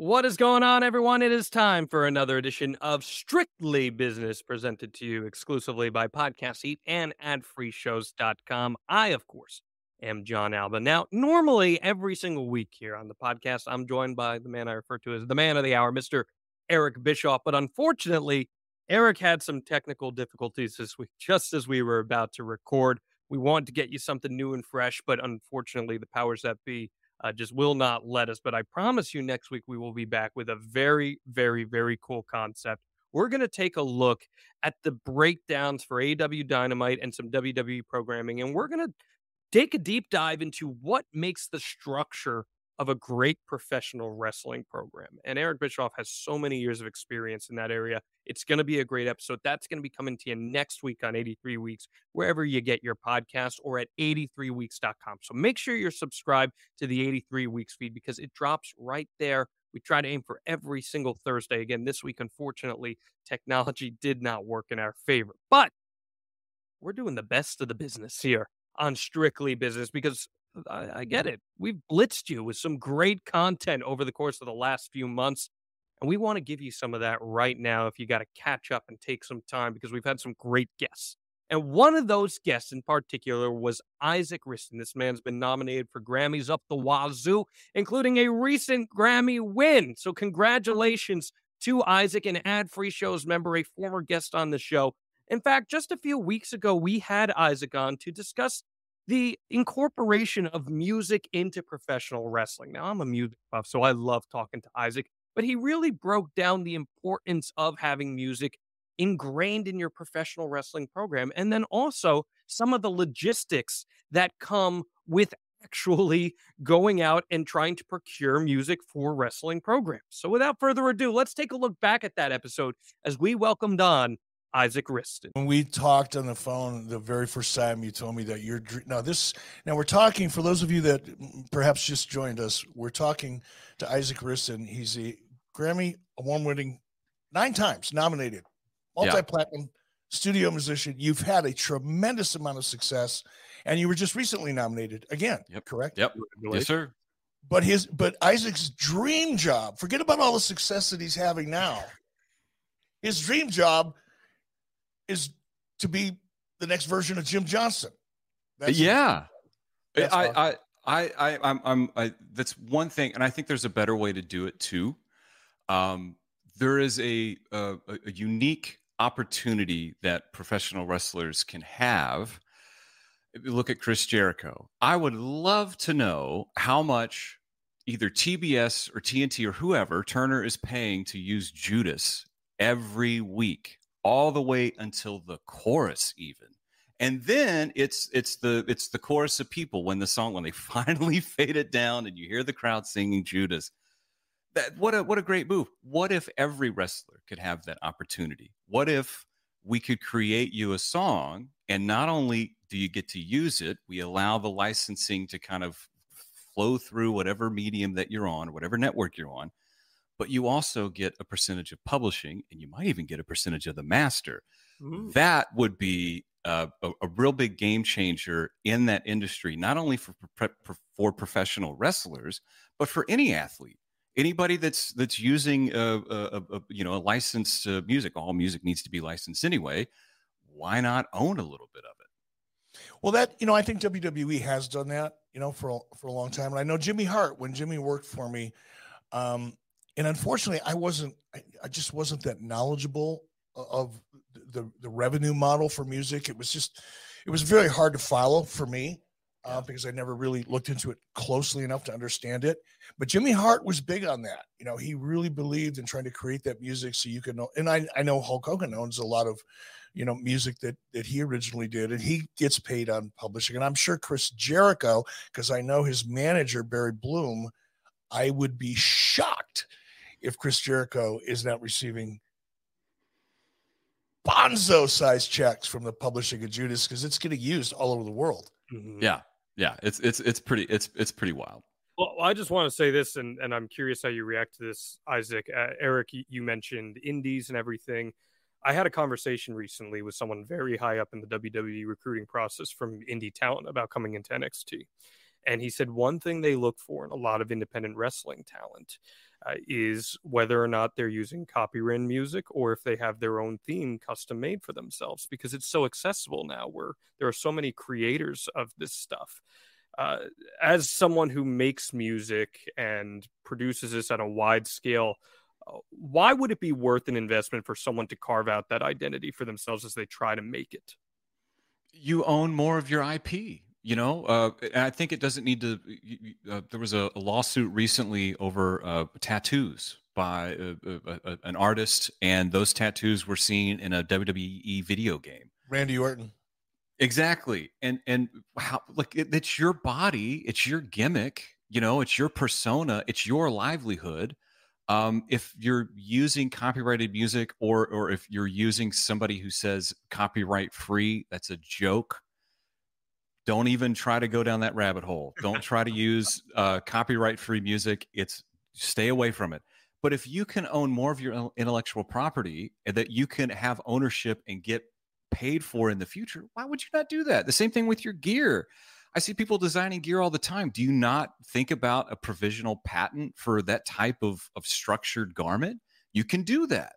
What is going on, everyone? It is time for another edition of Strictly Business presented to you exclusively by Podcast Eat and adfreeshows.com. I, of course, am Jon Alba. Now, normally every single week here on the podcast, I'm joined by the man I refer to as the man of the hour, Mr. Eric Bischoff. But unfortunately, Eric had some technical difficulties this week, just as we were about to record. We wanted to get you something new and fresh, but unfortunately, the powers that be uh, just will not let us. But I promise you, next week we will be back with a very, very, very cool concept. We're going to take a look at the breakdowns for AEW Dynamite and some WWE programming, and we're going to take a deep dive into what makes the structure of a great professional wrestling program. And Eric Bischoff has so many years of experience in that area. It's going to be a great episode. That's going to be coming to you next week on 83 Weeks, wherever you get your podcast or at 83weeks.com. So make sure you're subscribed to the 83 Weeks feed because it drops right there. We try to aim for every single Thursday. Again, this week, unfortunately, technology did not work in our favor, but we're doing the best of the business here on Strictly Business because I, I get it. We've blitzed you with some great content over the course of the last few months. And we want to give you some of that right now if you got to catch up and take some time because we've had some great guests. And one of those guests in particular was Isaac Wriston. This man's been nominated for Grammys up the wazoo, including a recent Grammy win. So, congratulations to Isaac, an ad free shows member, a former guest on the show. In fact, just a few weeks ago, we had Isaac on to discuss the incorporation of music into professional wrestling. Now, I'm a music buff, so I love talking to Isaac, but he really broke down the importance of having music ingrained in your professional wrestling program. And then also some of the logistics that come with actually going out and trying to procure music for wrestling programs. So, without further ado, let's take a look back at that episode as we welcomed on Isaac Wriston. When we talked on the phone the very first time, you told me that you're now this. Now we're talking for those of you that perhaps just joined us. We're talking to Isaac Wriston. He's a Grammy award-winning, nine times nominated, multi-platinum yeah. studio musician. You've had a tremendous amount of success, and you were just recently nominated again. Yep. Correct. Yep. Yes, sir. But his, but Isaac's dream job. Forget about all the success that he's having now. His dream job is to be the next version of Jim Johnston. That's yeah. That's I, I, I, I, I'm, I'm, I, that's one thing. And I think there's a better way to do it too. Um, there is a, a, a unique opportunity that professional wrestlers can have. If you look at Chris Jericho, I would love to know how much either TBS or TNT or whoever Turner is paying to use Judas every week all the way until the chorus even. And then it's it's the it's the chorus of people when the song when they finally fade it down and you hear the crowd singing judas. That what a what a great move. What if every wrestler could have that opportunity? What if we could create you a song and not only do you get to use it we allow the licensing to kind of flow through whatever medium that you're on whatever network you're on but you also get a percentage of publishing and you might even get a percentage of the master. That would be a, a, a, real big game changer in that industry, not only for, for professional wrestlers, but for any athlete. Anybody that's that's using a, a, a you know a licensed uh, music, all music needs to be licensed anyway. Why not own a little bit of it? Well, that you know, I think WWE has done that, you know, for for a long time. And I know Jimmy Hart, when Jimmy worked for me, um, and unfortunately, I wasn't. I, I just wasn't that knowledgeable of the the revenue model for music. It was just, it was very hard to follow for me uh, because I never really looked into it closely enough to understand it. But Jimmy Hart was big on that. You know, he really believed in trying to create that music so you can know. And I, I know Hulk Hogan owns a lot of, you know, music that that he originally did, and he gets paid on publishing. And I'm sure Chris Jericho, because I know his manager Barry Bloom, I would be shocked if Chris Jericho is not receiving bonzo size checks from the publishing of Judas because it's getting used all over the world. Mm-hmm. Yeah, yeah, it's it's it's pretty it's it's pretty wild. Well, I just want to say this, and, and I'm curious how you react to this, Isaac. Uh, Eric, you mentioned indies and everything. I had a conversation recently with someone very high up in the WWE recruiting process from indie talent about coming into NXT. And he said one thing they look for in a lot of independent wrestling talent uh, is whether or not they're using copywritten music or if they have their own theme custom made for themselves because it's so accessible now where there are so many creators of this stuff. Uh, as someone who makes music and produces this on a wide scale, uh, why would it be worth an investment for someone to carve out that identity for themselves as they try to make it? You own more of your IP you know uh, and i think it doesn't need to uh, there was a, a, lawsuit recently over uh, tattoos by a, an artist and those tattoos were seen in a wwe video game. Randy orton. Exactly. And and how like it, it's your body it's your gimmick you know it's your persona it's your livelihood. Um, if you're using copyrighted music or or if you're using somebody who says copyright free that's a joke don't even try to go down that rabbit hole. Don't try to use uh, copyright free music. It's stay away from it. But if you can own more of your intellectual property and that you can have ownership and get paid for in the future, why would you not do that? The same thing with your gear. I see people designing gear all the time. Do you not think about a provisional patent for that type of, of structured garment? You can do that.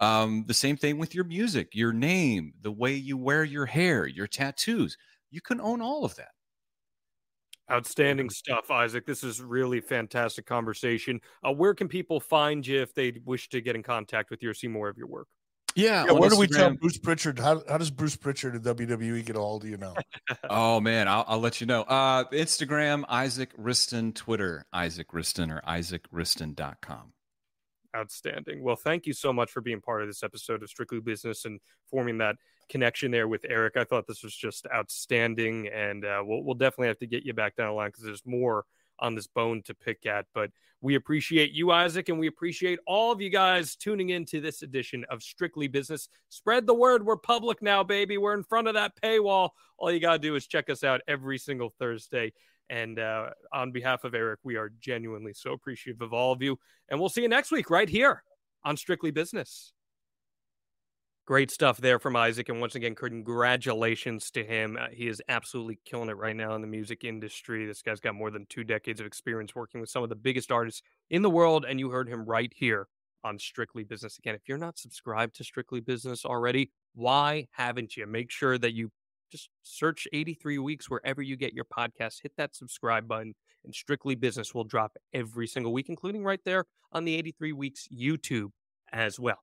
Um, the same thing with your music, your name, the way you wear your hair, your tattoos you can own all of that. Outstanding stuff, Isaac. This is really fantastic conversation. Uh, where can people find you if they wish to get in contact with you or see more of your work? Yeah, yeah where Instagram. do we tell Bruce Pritchard? How, how does Bruce Pritchard at WWE get a hold of you now? oh man, I'll, I'll, let you know. Uh, Instagram, Isaac Wriston, Twitter, Isaac Wriston or isaacwriston.com. Outstanding. Well, thank you so much for being part of this episode of Strictly Business and forming that connection there with Eric. I thought this was just outstanding, and uh, we'll, we'll definitely have to get you back down the line because there's more on this bone to pick at. But we appreciate you, Isaac, and we appreciate all of you guys tuning in to this edition of Strictly Business. Spread the word. We're public now, baby. We're in front of that paywall. All you got to do is check us out every single Thursday and uh, on behalf of Eric, we are genuinely so appreciative of all of you. And we'll see you next week right here on Strictly Business. Great stuff there from Isaac. And once again, congratulations to him. Uh, he is absolutely killing it right now in the music industry. This guy's got more than two decades of experience working with some of the biggest artists in the world. And you heard him right here on Strictly Business. Again, if you're not subscribed to Strictly Business already, why haven't you? Make sure that you just search 83 weeks wherever you get your podcast hit that subscribe button and strictly business will drop every single week including right there on the 83 weeks youtube as well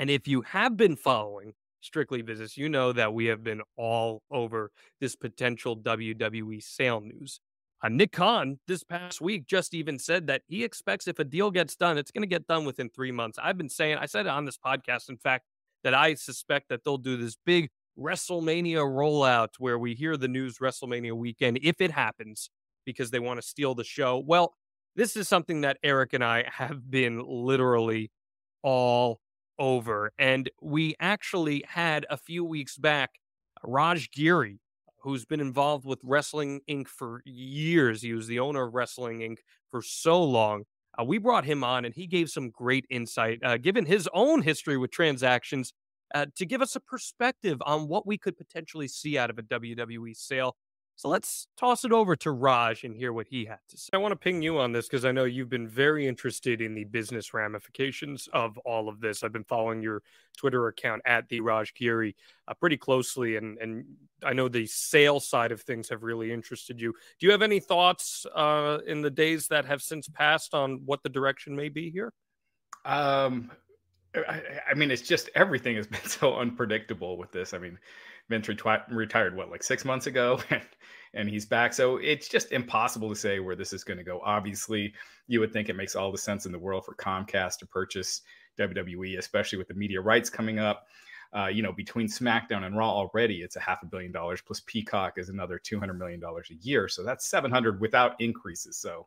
and if you have been following strictly business you know that we have been all over this potential wwe sale news uh, nick khan this past week just even said that he expects if a deal gets done it's going to get done within three months i've been saying i said it on this podcast in fact that i suspect that they'll do this big WrestleMania rollout where we hear the news WrestleMania weekend if it happens because they want to steal the show. Well, this is something that Eric and I have been literally all over. And we actually had a few weeks back Raj Giri, who's been involved with Wrestling Inc. for years. He was the owner of Wrestling Inc. for so long. Uh, we brought him on and he gave some great insight, uh, given his own history with transactions uh, to give us a perspective on what we could potentially see out of a WWE sale. So let's toss it over to Raj and hear what he had to say. I want to ping you on this because I know you've been very interested in the business ramifications of all of this. I've been following your Twitter account at the Raj Giri uh, pretty closely, and and I know the sales side of things have really interested you. Do you have any thoughts uh, in the days that have since passed on what the direction may be here? Um, I, I mean, it's just everything has been so unpredictable with this. I mean, Vince retired what like six months ago, and, and he's back. So it's just impossible to say where this is going to go. Obviously, you would think it makes all the sense in the world for Comcast to purchase WWE, especially with the media rights coming up. Uh, you know, between SmackDown and Raw already, it's a half a billion dollars. Plus Peacock is another two hundred million dollars a year, so that's seven hundred without increases. So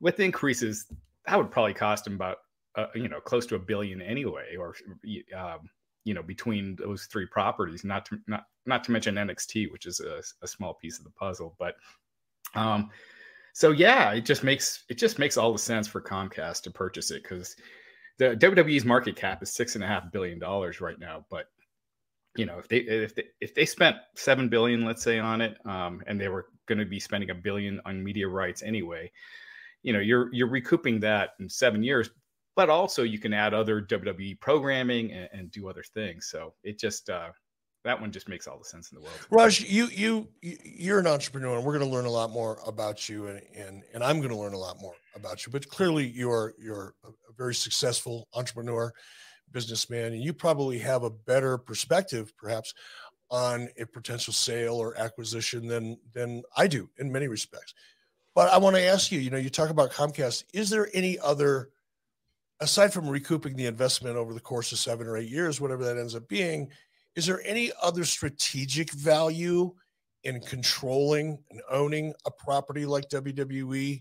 with increases, that would probably cost him about uh, you know close to a billion anyway, or um, you know between those three properties not to not not to mention nxt which is a, a small piece of the puzzle but um so yeah it just makes it just makes all the sense for comcast to purchase it because the wwe's market cap is six and a half billion dollars right now but you know if they if they if they spent seven billion let's say on it um and they were going to be spending a billion on media rights anyway you know you're you're recouping that in seven years but also you can add other WWE programming and, and do other things. So it just uh, that one just makes all the sense in the world. Raj, you you you're an entrepreneur, and we're going to learn a lot more about you, and and and I'm going to learn a lot more about you. But clearly, you're you're a very successful entrepreneur, businessman, and you probably have a better perspective, perhaps, on a potential sale or acquisition than than I do in many respects. But I want to ask you, you know, you talk about Comcast. Is there any other aside from recouping the investment over the course of seven or eight years, whatever that ends up being, is there any other strategic value in controlling and owning a property like WWE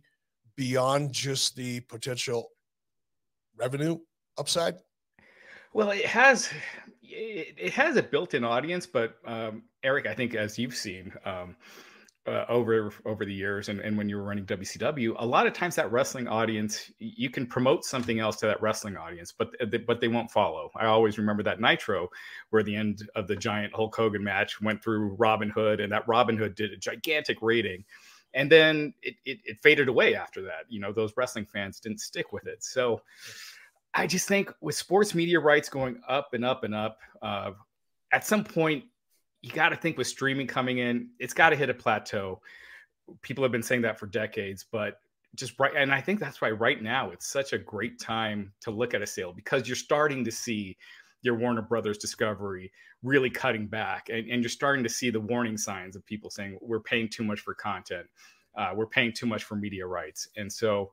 beyond just the potential revenue upside? Well, it has it, has a built-in audience, but um, Eric, I think as you've seen, um, uh, over over the years and, and when you were running WCW, a lot of times that wrestling audience, you can promote something else to that wrestling audience, but they, but they won't follow. I always remember that Nitro, where the end of the giant Hulk Hogan match went through Robin Hood, and that Robin Hood did a gigantic rating, and then it, it, it faded away after that. You know, those wrestling fans didn't stick with it. So I just think with sports media rights going up and up and up, uh, at some point you got to think with streaming coming in, it's got to hit a plateau. People have been saying that for decades, but just right. And I think that's why right now it's such a great time to look at a sale because you're starting to see your Warner Brothers Discovery really cutting back. And, and you're starting to see the warning signs of people saying, we're paying too much for content. Uh, we're paying too much for media rights. And so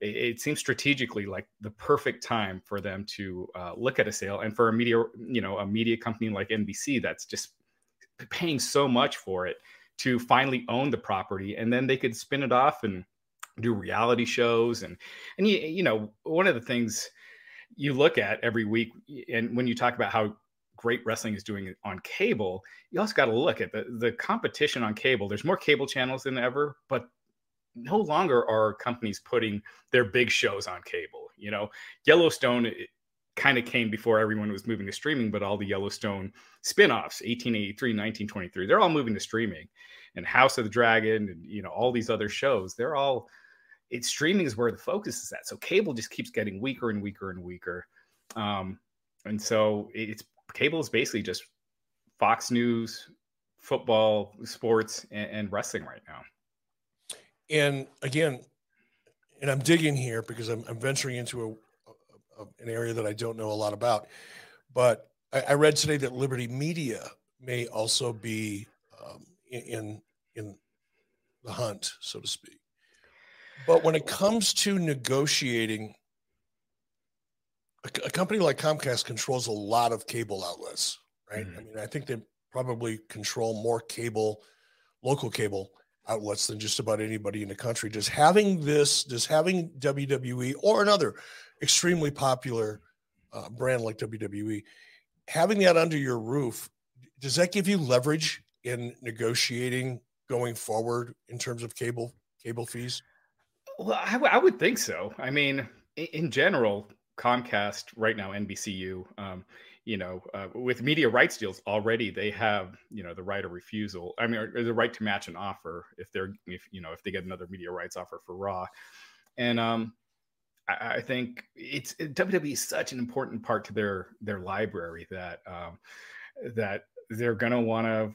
it, it seems strategically like the perfect time for them to uh, look at a sale. And for a media, you know, a media company like NBC that's just paying so much for it to finally own the property and then they could spin it off and do reality shows. And and you, you know one of the things you look at every week and when you talk about how great wrestling is doing on cable you also got to look at the the competition on cable. There's more cable channels than ever but no longer are companies putting their big shows on cable. You know yellowstone kind of came before everyone was moving to streaming, but all the Yellowstone spin-offs, 1883, 1923, they're all moving to streaming. And House of the Dragon and you know, all these other shows, they're all it's streaming is where the focus is at. So cable just keeps getting weaker and weaker and weaker. Um, and so it's cable is basically just Fox News, football, sports, and, and wrestling right now. And again, and I'm digging here because I'm, I'm venturing into a, an area that I don't know a lot about. But I, I read today that Liberty Media may also be um, in in the hunt, so to speak. But when it comes to negotiating, a, a company like Comcast controls a lot of cable outlets, right? Mm-hmm. I mean, I think they probably control more cable, local cable outlets than just about anybody in the country. Does having this, does having WWE or another extremely popular uh, brand like WWE, having that under your roof, does that give you leverage in negotiating going forward in terms of cable cable fees? Well, I, w- I would think so. I mean, in, in general, Comcast right now, NBCU, um, you know, uh, with media rights deals already, they have you know the right of refusal. I mean, or, or the right to match an offer if they're if you know if they get another media rights offer for Raw, and um, I, I think it's WWE is such an important part to their their library that um, that they're gonna want to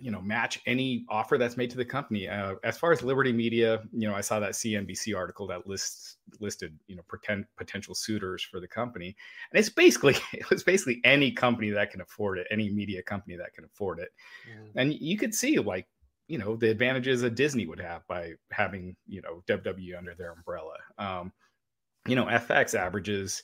you know match any offer that's made to the company. Uh, as far as liberty media you know i saw that cnbc article that lists listed you know pretend potential suitors for the company. And it's basically it was basically any company that can afford it any media company that can afford it. Mm. and you could see like you know the advantages that disney would have by having you know wwe under their umbrella. Um, you know fx averages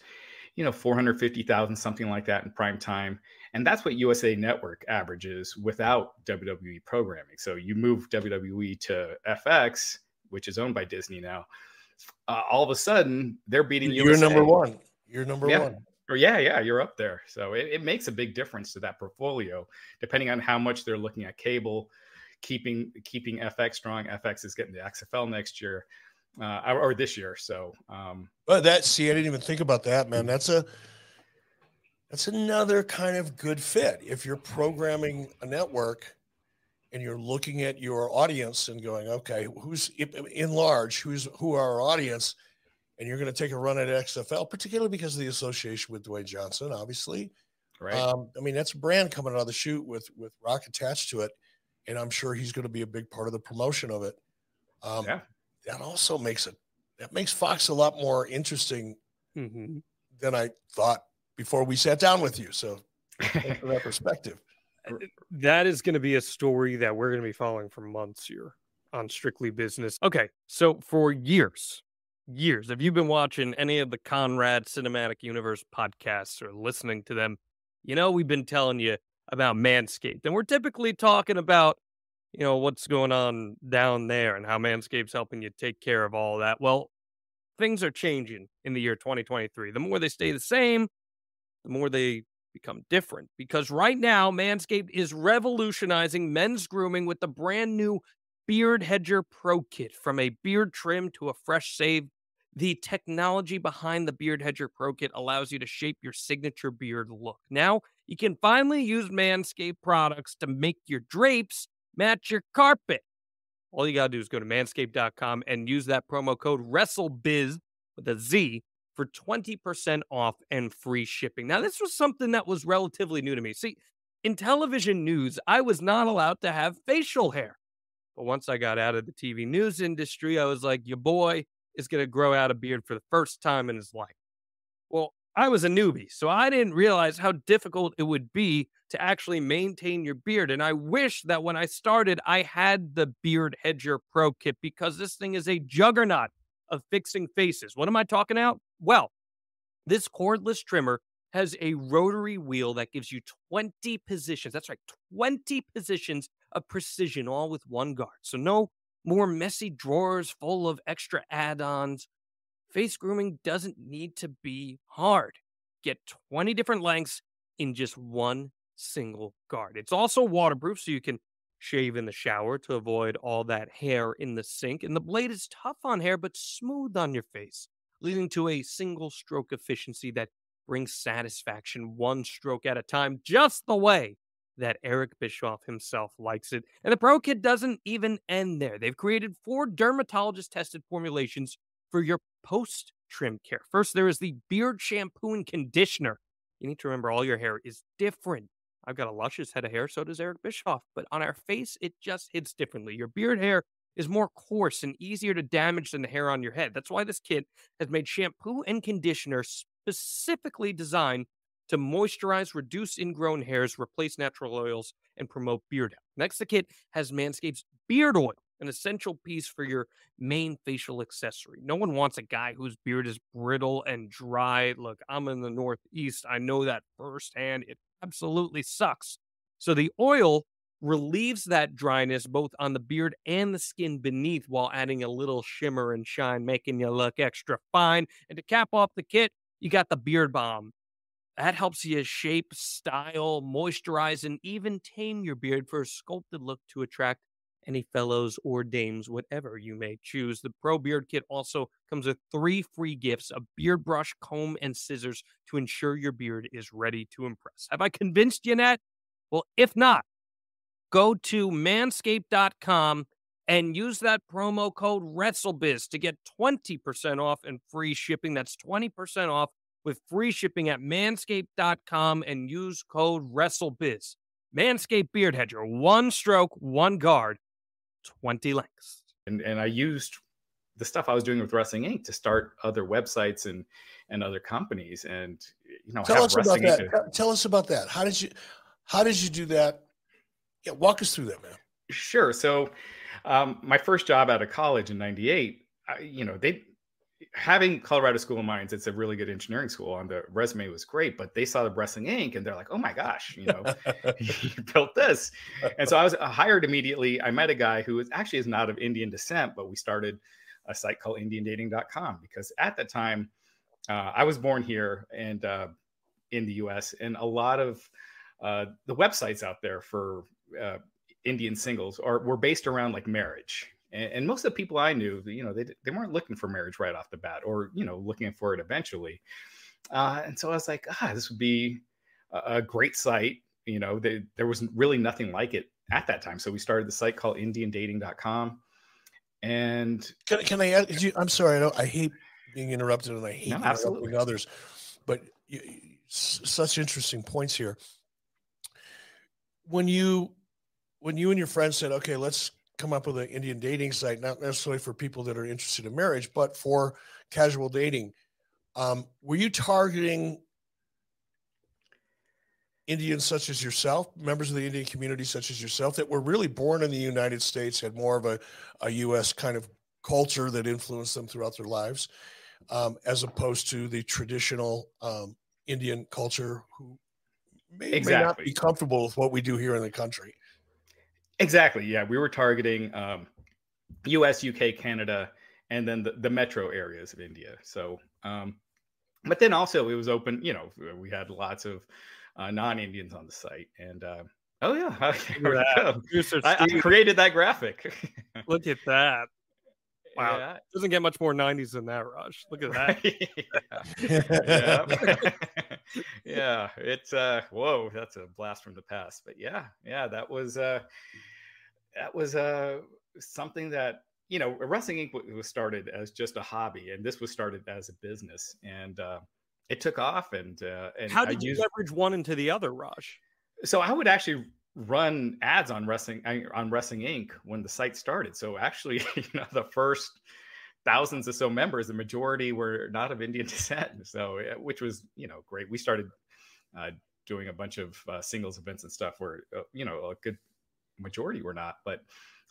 you know 450000 something like that in prime time and that's what USA Network averages without WWE programming. So you move WWE to FX, which is owned by Disney now. Uh, all of a sudden, they're beating you. You're USA. number one. You're number yeah. one. Or yeah, yeah, you're up there. So it, it makes a big difference to that portfolio, depending on how much they're looking at cable, keeping keeping FX strong. FX is getting the XFL next year. Uh, or this year. So, um, but that see, I didn't even think about that, man. That's a that's another kind of good fit. If you're programming a network and you're looking at your audience and going, okay, who's in large, who's who are our audience, and you're going to take a run at XFL, particularly because of the association with Dwayne Johnson, obviously. Right. Um, I mean, that's a brand coming out of the chute with with Rock attached to it, and I'm sure he's going to be a big part of the promotion of it. Um, yeah. That also makes it that makes Fox a lot more interesting mm-hmm. than I thought before we sat down with you. So, from that perspective, that is going to be a story that we're going to be following for months here on Strictly Business. Okay, so for years, years, have you been watching any of the Conrad Cinematic Universe podcasts or listening to them? You know, we've been telling you about Manscaped, and we're typically talking about, you know, what's going on down there and how Manscaped's helping you take care of all that. Well, things are changing in the year 2023. The more they stay the same, the more they become different. Because right now, Manscaped is revolutionizing men's grooming with the brand new Beard Hedger Pro Kit. From a beard trim to a fresh shave, the technology behind the Beard Hedger Pro Kit allows you to shape your signature beard look. Now, you can finally use Manscaped products to make your drapes match your carpet. All you got to do is go to manscaped.com and use that promo code WrestleBiz with a Z for 20% off and free shipping. Now, this was something that was relatively new to me. See, in television news, I was not allowed to have facial hair. But once I got out of the TV news industry, I was like, your boy is going to grow out a beard for the first time in his life. Well, I was a newbie, so I didn't realize how difficult it would be to actually maintain your beard. And I wish that when I started, I had the Beard Hedger Pro Kit because this thing is a juggernaut of fixing faces. What am I talking about? Well, this cordless trimmer has a rotary wheel that gives you 20 positions. That's right, 20 positions of precision, all with one guard. So, no more messy drawers full of extra add ons. Face grooming doesn't need to be hard. Get 20 different lengths in just one single guard. It's also waterproof, so you can shave in the shower to avoid all that hair in the sink. And the blade is tough on hair, but smooth on your face leading to a single stroke efficiency that brings satisfaction one stroke at a time, just the way that Eric Bischoff himself likes it. And the Pro Kit doesn't even end there. They've created four dermatologist tested formulations for your post trim care. First, there is the beard shampoo and conditioner. You need to remember all your hair is different. I've got a luscious head of hair, so does Eric Bischoff, but on our face, it just hits differently. Your beard hair is more coarse and easier to damage than the hair on your head. That's why this kit has made shampoo and conditioner specifically designed to moisturize, reduce ingrown hairs, replace natural oils, and promote beard health. Next, the kit has Manscaped's beard oil, an essential piece for your main facial accessory. No one wants a guy whose beard is brittle and dry. Look, I'm in the Northeast. I know that firsthand. It absolutely sucks. So the oil relieves that dryness both on the beard and the skin beneath while adding a little shimmer and shine, making you look extra fine. And to cap off the kit, you got the beard balm. That helps you shape, style, moisturize, and even tame your beard for a sculpted look to attract any fellows or dames, whatever you may choose. The Pro Beard Kit also comes with three free gifts a beard brush, comb, and scissors to ensure your beard is ready to impress. Have I convinced you, Nat? Well, if not, go to manscaped.com and use that promo code WrestleBiz to get 20% off and free shipping. That's 20% off with free shipping at manscaped.com and use code WrestleBiz. Manscaped Beard Hedger, one stroke, one guard 20 lengths. And and I used the stuff I was doing with Wrestling Inc. to start other websites and and other companies. And you know, tell us about that. To... Tell us about that. How did you how did you do that? Yeah, walk us through that, man. Sure. So, um, my first job out of college in '98, you know, they having Colorado School of Mines, it's a really good engineering school. On the resume was great, but they saw the Wrestling Inc. and they're like, "Oh my gosh, you know, you built this." And so I was hired immediately. I met a guy who was actually is not of Indian descent, but we started a site called IndianDating.com because at the time uh, I was born here and uh, in the U.S. and a lot of uh, the websites out there for uh, Indian singles are were based around like marriage and, and, most of the people I knew, you know, they, they weren't looking for marriage right off the bat or, you know, looking for it eventually. Uh, and so I was like, ah, this would be a, a great site. You know, they, there was really nothing like it at that time. So we started the site called indiandating.com. And can, can I ask you, I'm sorry, I, don't, I hate being interrupted and I hate no, interrupting others, but you, such interesting points here. When you, when you and your friends said, okay, let's come up with an Indian dating site, not necessarily for people that are interested in marriage, but for casual dating. Um, were you targeting Indians such as yourself, members of the Indian community such as yourself, that were really born in the United States, had more of a, a U.S. kind of culture that influenced them throughout their lives, um, as opposed to the traditional um, Indian culture who may, exactly. may not be comfortable with what we do here in the country? Exactly. Yeah, we were targeting um, U.S., UK, Canada, and then the, the metro areas of India. So, um, but then also it was open. You know, we had lots of uh, non-Indians on the site, and uh, oh yeah, I, I, created that graphic. Look at that. Wow. Yeah. Doesn't get much more 90s than that, Raj. Look at that. yeah. yeah. It's uh whoa, that's a blast from the past. But yeah, yeah, that was uh that was uh something that you know, Wrestling Inc. was started as just a hobby, and this was started as a business, and uh, it took off. And uh, and how did I you used... leverage one into the other, Raj? So I would actually run ads on wrestling on Wrestling Inc. when the site started. So actually, you know, the first thousands or so members, the majority were not of Indian descent. So which was you know great. We started uh, doing a bunch of uh, singles events and stuff where uh, you know a good majority were not, but.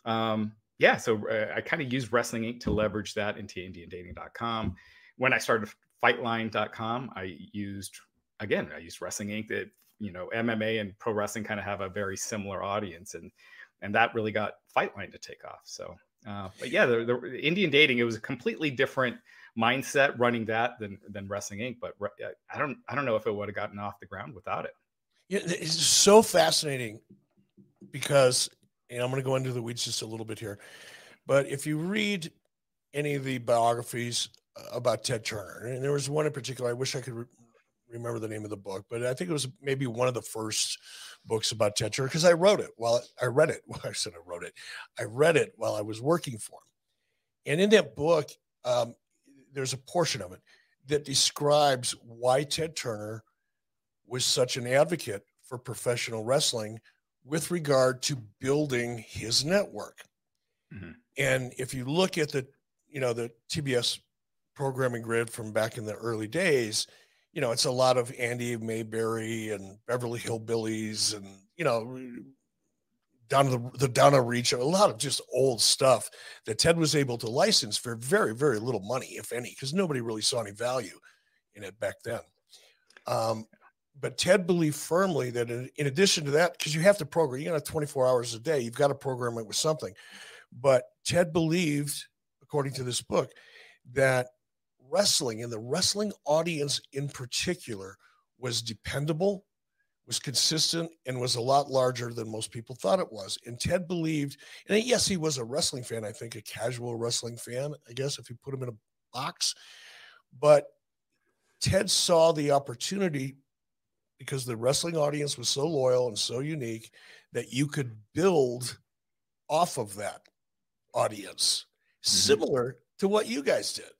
Um, yeah, so uh, I kind of used Wrestling Inc. to leverage that into IndianDating.com. When I started FightLine.com, I used again I used Wrestling Inc. That you know MMA and pro wrestling kind of have a very similar audience, and and that really got Fightline to take off. So, uh, but yeah, the, the, Indian dating it was a completely different mindset running that than than Wrestling Inc. But I don't I don't know if it would have gotten off the ground without it. Yeah, it's so fascinating because, and I'm going to go into the weeds just a little bit here, but if you read any of the biographies about Ted Turner, and there was one in particular, I wish I could remember the name of the book, but I think it was maybe one of the first books about Ted Turner because I wrote it while I read it. Well, I said I wrote it. I read it while I was working for him. And in that book, um, there's a portion of it that describes why Ted Turner was such an advocate for professional wrestling with regard to building his network. Mm-hmm. And if you look at the, you know, the TBS programming grid from back in the early days, you know, it's a lot of Andy Mayberry and Beverly Hillbillies and, you know, down to the, the down a reach, a lot of just old stuff that Ted was able to license for very, very little money, if any, because nobody really saw any value in it back then. Um, but Ted believed firmly that in, in addition to that, because you have to program, you got 24 hours a day, you've got to program it with something. But Ted believed, according to this book, that wrestling and the wrestling audience in particular was dependable, was consistent and was a lot larger than most people thought it was. And Ted believed, and yes, he was a wrestling fan, I think a casual wrestling fan, I guess, if you put him in a box. But Ted saw the opportunity because the wrestling audience was so loyal and so unique that you could build off of that audience, mm-hmm. similar to what you guys did.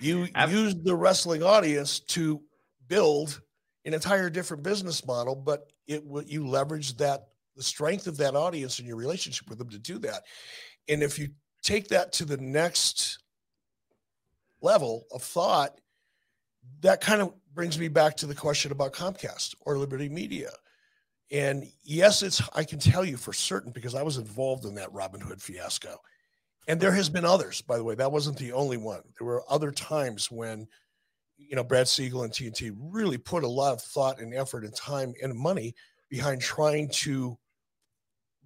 You used the wrestling audience to build an entire different business model, but it you leverage that the strength of that audience and your relationship with them to do that. And if you take that to the next level of thought, that kind of brings me back to the question about Comcast or Liberty Media. And yes, it's I can tell you for certain because I was involved in that Robin Hood fiasco. And there has been others, by the way. That wasn't the only one. There were other times when you know, Brad Siegel and TNT really put a lot of thought and effort and time and money behind trying to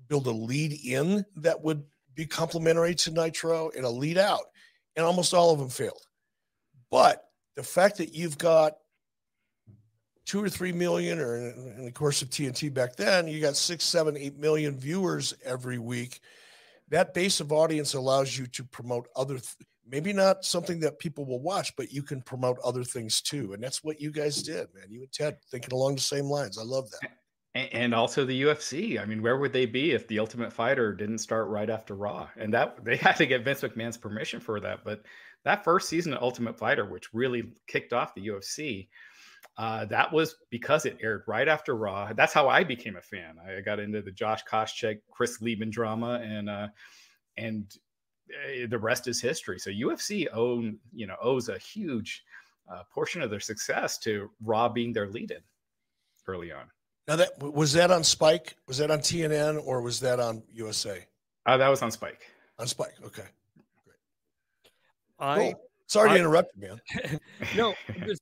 build a lead in that would be complementary to Nitro and a lead out. And almost all of them failed. But the fact that you've got two or three million, or in the course of TNT back then, you got six, seven, eight million viewers every week. That base of audience allows you to promote other th- maybe not something that people will watch, but you can promote other things too. And that's what you guys did, man. You and Ted thinking along the same lines. I love that. And also the UFC. I mean, where would they be if the Ultimate Fighter didn't start right after Raw? And that they had to get Vince McMahon's permission for that. But that first season of Ultimate Fighter, which really kicked off the UFC, uh, that was because it aired right after Raw. That's how I became a fan. I got into the Josh Koscheck, Chris Leben drama, and uh, and Eh, the rest is history. So UFC own, you know, owes a huge uh, portion of their success to Raw being their lead-in early on. Now that was that on Spike? Was that on TNN or was that on USA? Uh, that was on Spike. On Spike. Okay. Great. I cool. sorry I, to interrupt you, man. no,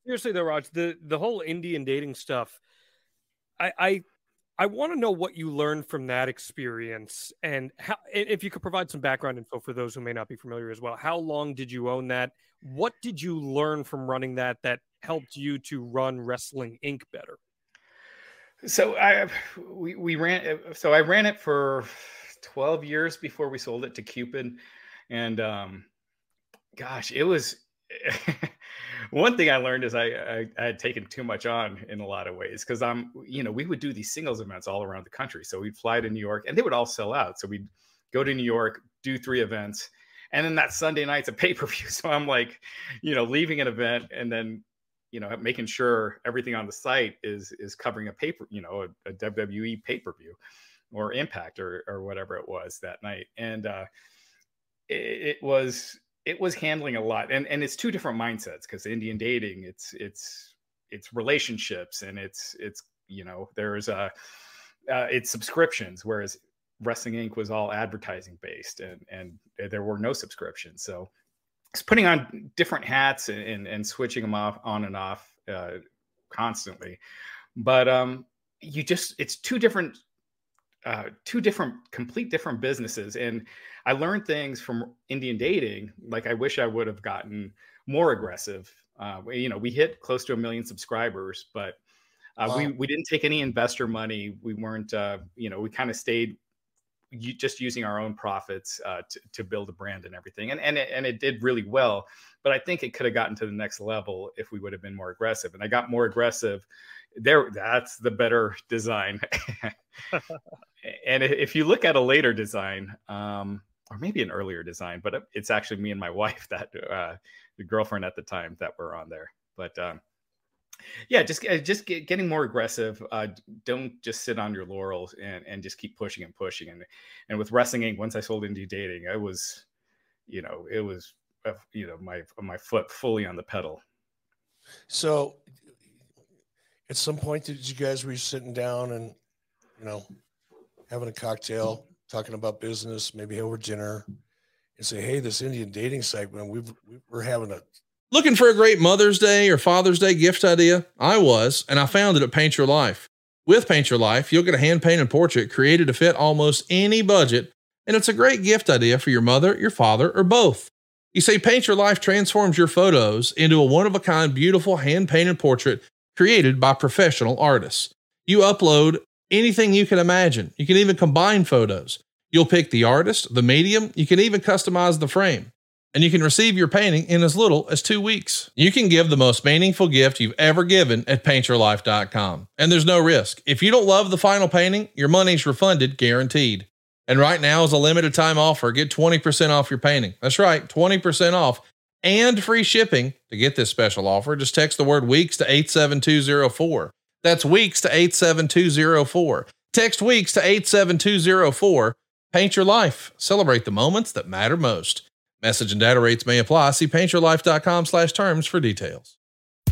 seriously though, Raj, the the whole Indian dating stuff. I, I I want to know what you learned from that experience and how, if you could provide some background info for those who may not be familiar as well. How long did you own that? What did you learn from running that that helped you to run Wrestling Inc. better? So I we, we ran so I ran it for 12 years before we sold it to Cupid and um gosh, it was one thing I learned is I, I, I, had taken too much on in a lot of ways because I'm, you know, we would do these singles events all around the country. So we'd fly to New York and they would all sell out. So we'd go to New York, do three events, and then that Sunday night's a pay per view. So I'm like, you know, leaving an event and then, you know, making sure everything on the site is is covering a paper, you know, a, a WWE pay per view or Impact or or whatever it was that night. And uh, it, it was it was handling a lot and and it's two different mindsets because indian dating it's it's it's relationships and it's it's you know there's a uh, it's subscriptions whereas wrestling inc. was all advertising based and and there were no subscriptions. So it's putting on different hats and and, and switching them off on and off uh, constantly. But um you just it's two different uh, two different, complete different businesses. And I learned things from Indian dating. Like I wish I would have gotten more aggressive. Uh, you know, we hit close to a million subscribers, but uh, wow. we we didn't take any investor money. We weren't, uh, you know, we kind of stayed just using our own profits uh, to, to build a brand and everything. And and it, and it did really well. But I think it could have gotten to the next level if we would have been more aggressive. And I got more aggressive there that's the better design. And if you look at a later design um, or maybe an earlier design but it's actually me and my wife that uh, the girlfriend at the time that were on there. But um, yeah just uh, just get, getting more aggressive uh, don't just sit on your laurels and, and just keep pushing and pushing. And and with wrestling inc once i sold into dating i was you know it was uh, you know my my foot fully on the pedal. So at some point did you guys were you sitting down and you know having a cocktail talking about business maybe over dinner and say hey this indian dating site man we've we're having a looking for a great mother's day or father's day gift idea? I was and i found it at paint your life. With paint your life you'll get a hand painted portrait created to fit almost any budget and it's a great gift idea for your mother your father or both. You say paint your life transforms your photos into a one of a kind beautiful hand painted portrait created by professional artists. You upload anything you can imagine. You can even combine photos. You'll pick the artist, the medium, you can even customize the frame. And you can receive your painting in as little as two weeks. You can give the most meaningful gift you've ever given at paintyourlife.com. And there's no risk. If you don't love the final painting, your money's refunded guaranteed. And right now is a limited time offer. Get 20% off your painting. That's right, 20% off and free shipping. To get this special offer, just text the word weeks to 87204. That's weeks to 87204. Text weeks to 87204. Paint your life. Celebrate the moments that matter most. Message and data rates may apply. See paintyourlife.com slash terms for details.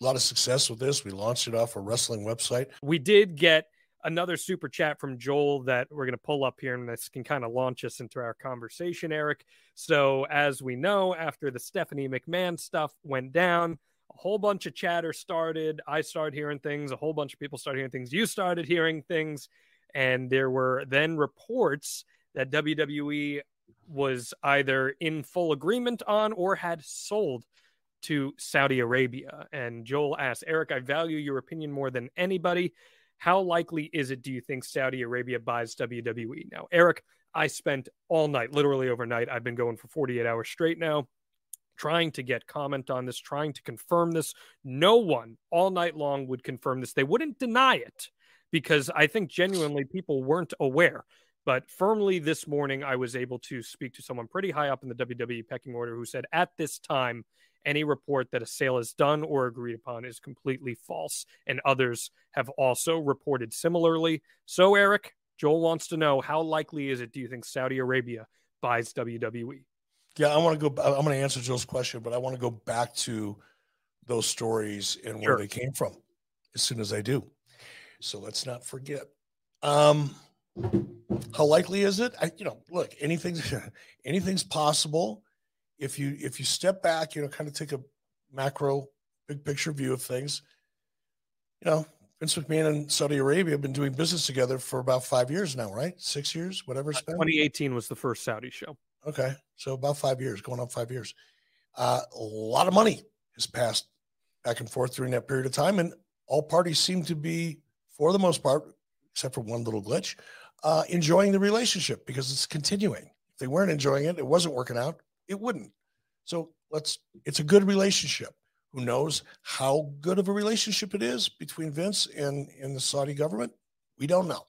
a lot of success with this. We launched it off a wrestling website. We did get another super chat from Joel that we're going to pull up here, and this can kind of launch us into our conversation, Eric. So, as we know, after the Stephanie McMahon stuff went down, a whole bunch of chatter started. I started hearing things, a whole bunch of people started hearing things. You started hearing things, and there were then reports that WWE was either in full agreement on or had sold to Saudi Arabia. And Joel asks, Eric, I value your opinion more than anybody. How likely is it, do you think Saudi Arabia buys WWE? Now, Eric, I spent all night, literally overnight. I've been going for 48 hours straight now, trying to get comment on this, trying to confirm this. No one all night long would confirm this. They wouldn't deny it because I think genuinely people weren't aware. But firmly this morning, I was able to speak to someone pretty high up in the WWE pecking order who said at this time, any report that a sale is done or agreed upon is completely false. And others have also reported similarly. So, Eric, Joel wants to know how likely is it, do you think Saudi Arabia buys WWE? Yeah, I want to go. I'm going to answer Joel's question, but I want to go back to those stories and where sure. they came from as soon as I do. So let's not forget. Um, how likely is it? I, you know, look, anything's anything's possible if you if you step back, you know, kind of take a macro, big picture view of things, you know, Vince McMahon and Saudi Arabia have been doing business together for about five years now, right? Six years, whatever it's been. 2018 was the first Saudi show. Okay, so about five years, going on five years. Uh, a lot of money has passed back and forth during that period of time, and all parties seem to be, for the most part, except for one little glitch, uh, enjoying the relationship because it's continuing. If they weren't enjoying it, it wasn't working out. It wouldn't. So let's, it's a good relationship. Who knows how good of a relationship it is between Vince and, and the Saudi government? We don't know.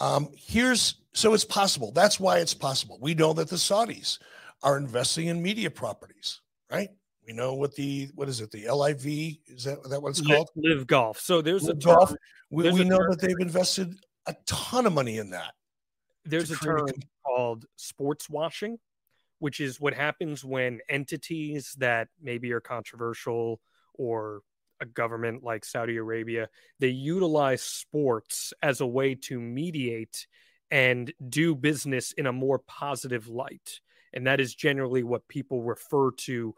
Um, here's so it's possible. That's why it's possible. We know that the Saudis are investing in media properties, right? We know what the what is it? The LIV is that that what it's called? LIV Golf. So there's Live a term, golf. We, we know term. that they've invested a ton of money in that. There's a term called sports washing, which is what happens when entities that maybe are controversial or a government like Saudi Arabia, they utilize sports as a way to mediate and do business in a more positive light. And that is generally what people refer to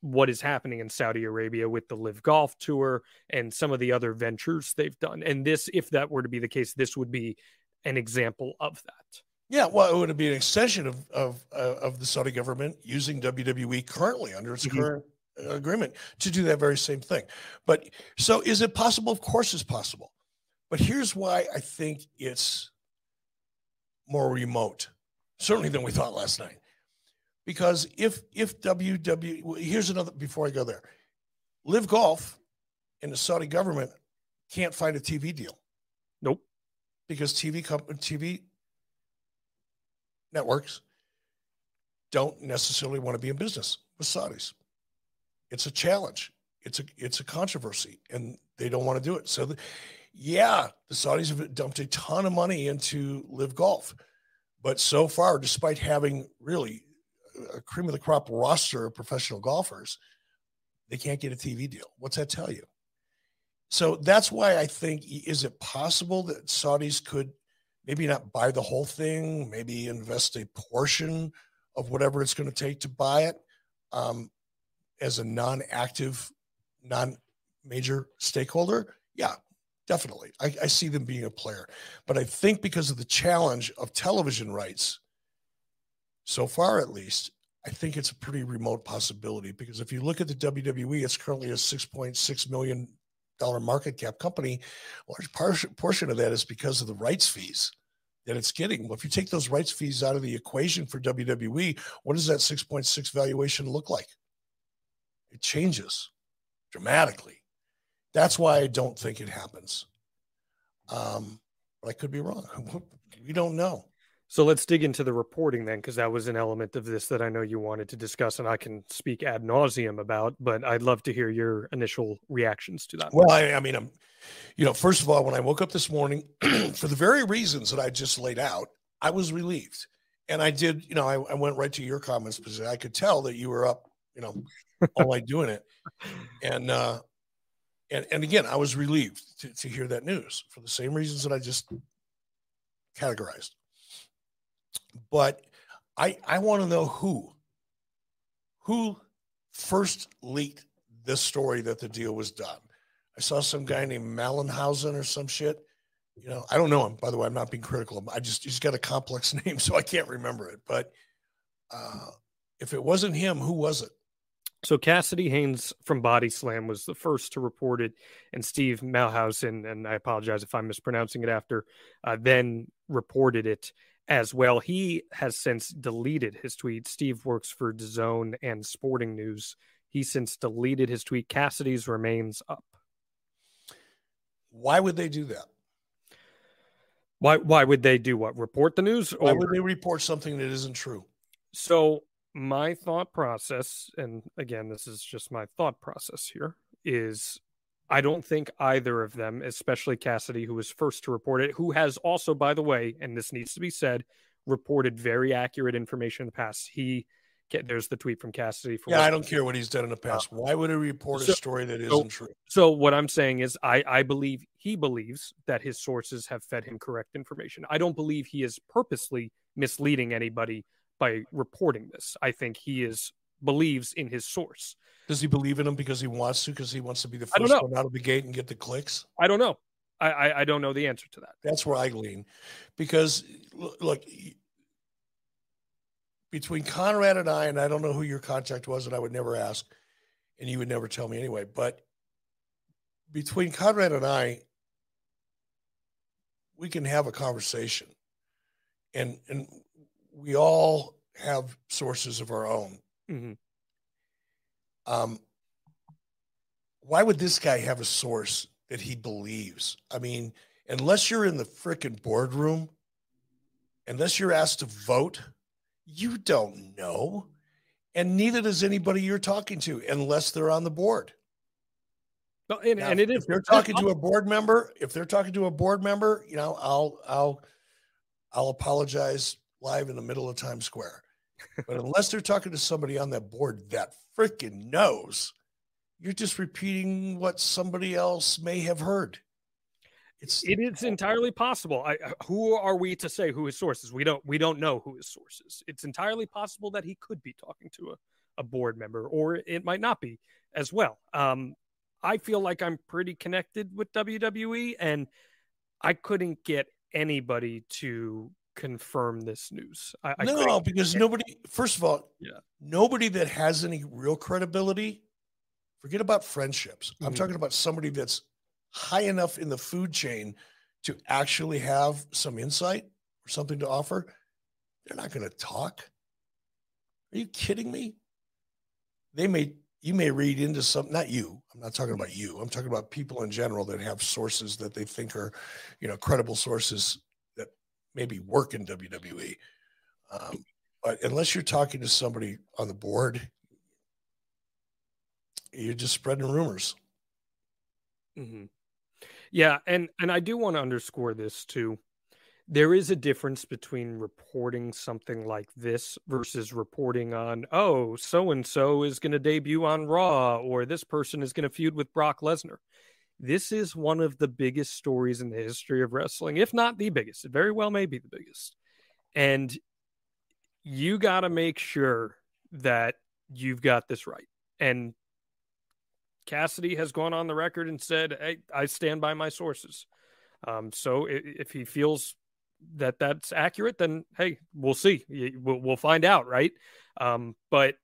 what is happening in Saudi Arabia with the LIV Golf Tour and some of the other ventures they've done. And this, if that were to be the case, this would be an example of that. Yeah, well, it would be an extension of of uh, of the Saudi government using WWE currently under its mm-hmm. current uh, agreement to do that very same thing. But so, is it possible? Of course, it's possible. But here's why I think it's more remote, certainly than we thought last night. Because if if WWE, here's another before I go there, LIV Golf and the Saudi government can't find a TV deal. Nope. Because TV company TV networks don't necessarily want to be in business with Saudis. It's a challenge. It's a it's a controversy, and they don't want to do it. So, the, yeah, the Saudis have dumped a ton of money into LIV Golf, but so far, despite having really a cream of the crop roster of professional golfers, they can't get a TV deal. What's that tell you? So that's why I think is it possible that Saudis could maybe not buy the whole thing, maybe invest a portion of whatever it's going to take to buy it um, as a non-active, non-major stakeholder? Yeah, definitely. I, I see them being a player, but I think because of the challenge of television rights, so far at least, I think it's a pretty remote possibility because if you look at the WWE, it's currently a $6.6 million market cap company. Large portion of that is because of the rights fees that it's getting. Well, if you take those rights fees out of the equation for WWE, what does that 6.6 valuation look like? It changes dramatically. That's why I don't think it happens. Um, but I could be wrong. we don't know. So let's dig into the reporting then, because that was an element of this that I know you wanted to discuss, and I can speak ad nauseum about. But I'd love to hear your initial reactions to that. Well, I, I mean, I'm, you know, first of all, when I woke up this morning, for the very reasons that I just laid out, I was relieved, and I did. You know, I, I went right to your comments because I could tell that you were up, you know, all night doing it, and uh, and and again, I was relieved to, to hear that news for the same reasons that I just categorized. But I I want to know who who first leaked this story that the deal was done. I saw some guy named Malenhausen or some shit. You know, I don't know him. By the way, I'm not being critical. I just he's got a complex name, so I can't remember it. But uh, if it wasn't him, who was it? So Cassidy Haynes from Body Slam was the first to report it, and Steve Muehlhausen, and I apologize if I'm mispronouncing it after, uh, then reported it as well. He has since deleted his tweet. Steve works for DAZN and Sporting News. He since deleted his tweet. Cassidy's remains up. Why would they do that? Why why would they do what? Report the news? Or... Why would they report something that isn't true? So my thought process, and again, this is just my thought process here, is I don't think either of them, especially Cassidy, who was first to report it, who has also, by the way, and this needs to be said, reported very accurate information in the past. He there's the tweet from Cassidy. yeah, I don't care what he's done in the uh, past. Why would he report so, a story that isn't so, true? So what I'm saying is, I I believe he believes that his sources have fed him correct information. I don't believe he is purposely misleading anybody by reporting this. I think he is believes in his source. Does he believe in him because he wants to? Because he wants to be the first one out of the gate and get the clicks? I don't know. I, I, I don't know the answer to that. That's where I lean, because look, between Conrad and I, and I don't know who your contact was, and I would never ask, and you would never tell me anyway. But between Conrad and I, we can have a conversation, and and we all have sources of our own. Mm-hmm. Um, why would this guy have a source that he believes? I mean, unless you're in the freaking boardroom, unless you're asked to vote, you don't know. And neither does anybody you're talking to unless they're on the board. No, and, now, and it is. If they're talking to a board member, if they're talking to a board member, you know, I'll I'll I'll apologize live in the middle of Times Square. But unless they're talking to somebody on that board that freaking knows, you're just repeating what somebody else may have heard. It's it is entirely possible. I, uh, who are we to say who his sources? We don't we don't know who his sources. It's entirely possible that he could be talking to a, a board member, or it might not be as well. Um, I feel like I'm pretty connected with WWE, and I couldn't get anybody to confirm this news. I, I no, because nobody. First of all, yeah, nobody that has any real credibility. Forget about friendships. Mm-hmm. I'm talking about somebody that's high enough in the food chain to actually have some insight or something to offer. They're not going to talk. Are you kidding me? They may you may read into some not you i'm not talking about you i'm talking about people in general that have sources that they think are you know credible sources maybe work in WWE. Um, but unless you're talking to somebody on the board, you're just spreading rumors. Mm-hmm. Yeah, and and I do want to underscore this too. There is a difference between reporting something like this versus reporting on, oh, so and so is going to debut on Raw or this person is going to feud with Brock Lesnar. This is one of the biggest stories in the history of wrestling, if not the biggest. It very well may be the biggest. And you got to make sure that you've got this right. And Cassidy has gone on the record and said, hey, I stand by my sources. Um, so if he feels that that's accurate, then hey, we'll see. We'll, we'll find out, right? Um, but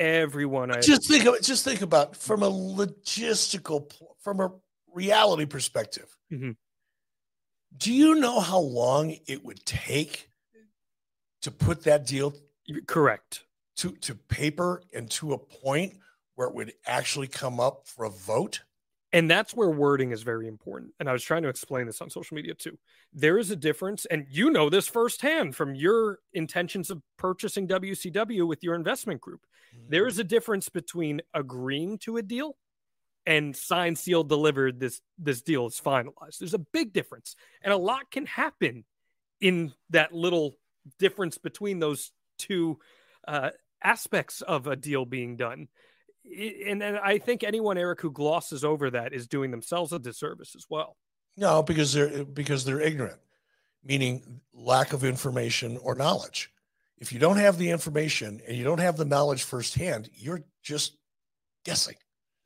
everyone, I just think of just think about from a logistical, from a reality perspective. Mm-hmm. Do you know how long it would take to put that deal correct to to paper and to a point where it would actually come up for a vote? And that's where wording is very important. And I was trying to explain this on social media too. There is a difference, and you know this firsthand from your intentions of purchasing WCW with your investment group. There is a difference between agreeing to a deal and signed, sealed, delivered. This this deal is finalized. There's a big difference, and a lot can happen in that little difference between those two uh, aspects of a deal being done and, and I think anyone, Eric, who glosses over that is doing themselves a disservice as well. No, because they're because they're ignorant, meaning lack of information or knowledge. If you don't have the information and you don't have the knowledge firsthand, you're just guessing.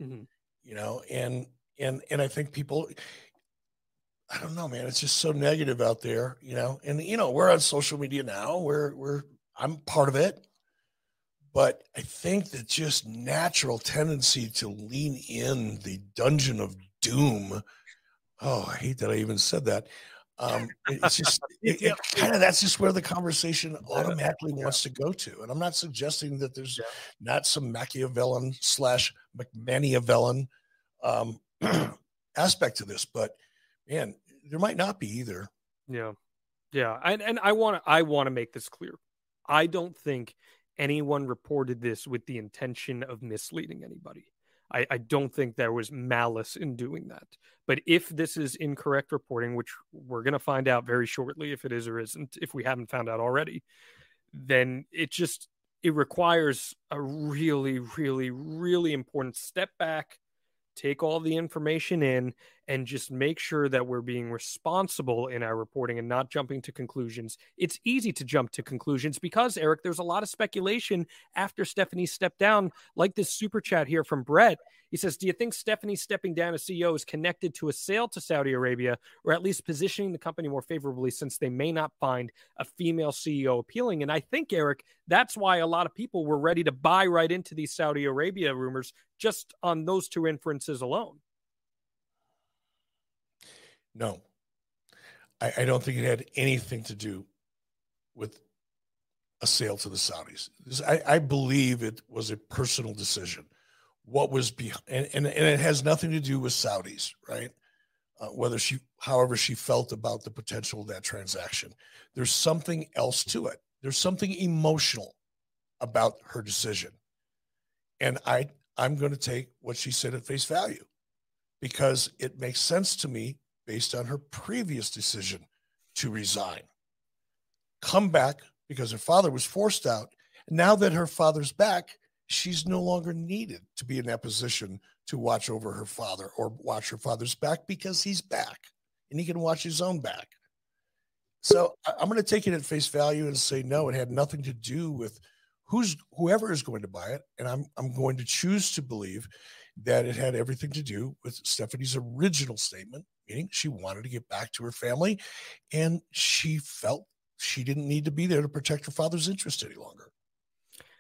Mm-hmm. You know, and and and I think people I don't know, man. It's just so negative out there, you know. And you know, we're on social media now. We're we're I'm part of it. But I think that just natural tendency to lean in the dungeon of doom. Oh, I hate that I even said that. Um, it's just it, it kind of that's just where the conversation automatically yeah. wants to go to. And I'm not suggesting that there's yeah. not some Machiavellian slash McManiavellian um, aspect to this, but man, there might not be either. Yeah, yeah, and and I want to I want to make this clear. I don't think anyone reported this with the intention of misleading anybody. I, I, don't think there was malice in doing that. But if this is incorrect reporting, which we're going to find out very shortly if it is or isn't, if we haven't found out already, then it just it requires a really, really, really important step back, take all the information in, and just make sure that we're being responsible in our reporting and not jumping to conclusions. It's easy to jump to conclusions because, Eric, there's a lot of speculation after Stephanie stepped down, like this super chat here from Brett. He says, Do you think Stephanie stepping down as CEO is connected to a sale to Saudi Arabia or at least positioning the company more favorably since they may not find a female CEO appealing? And I think, Eric, that's why a lot of people were ready to buy right into these Saudi Arabia rumors just on those two inferences alone. No, I, I don't think it had anything to do with a sale to the Saudis. I, I believe it was a personal decision. What was behind, and, and, and it has nothing to do with Saudis, right? Uh, whether she, however, she felt about the potential of that transaction. There's something else to it. There's something emotional about her decision, and I, I'm going to take what she said at face value because it makes sense to me based on her previous decision to resign. Come back because her father was forced out. Now that her father's back, she's no longer needed to be in that position to watch over her father or watch her father's back because he's back and he can watch his own back. So I'm going to take it at face value and say no, it had nothing to do with who's whoever is going to buy it, and I'm I'm going to choose to believe that it had everything to do with Stephanie's original statement meaning she wanted to get back to her family and she felt she didn't need to be there to protect her father's interest any longer.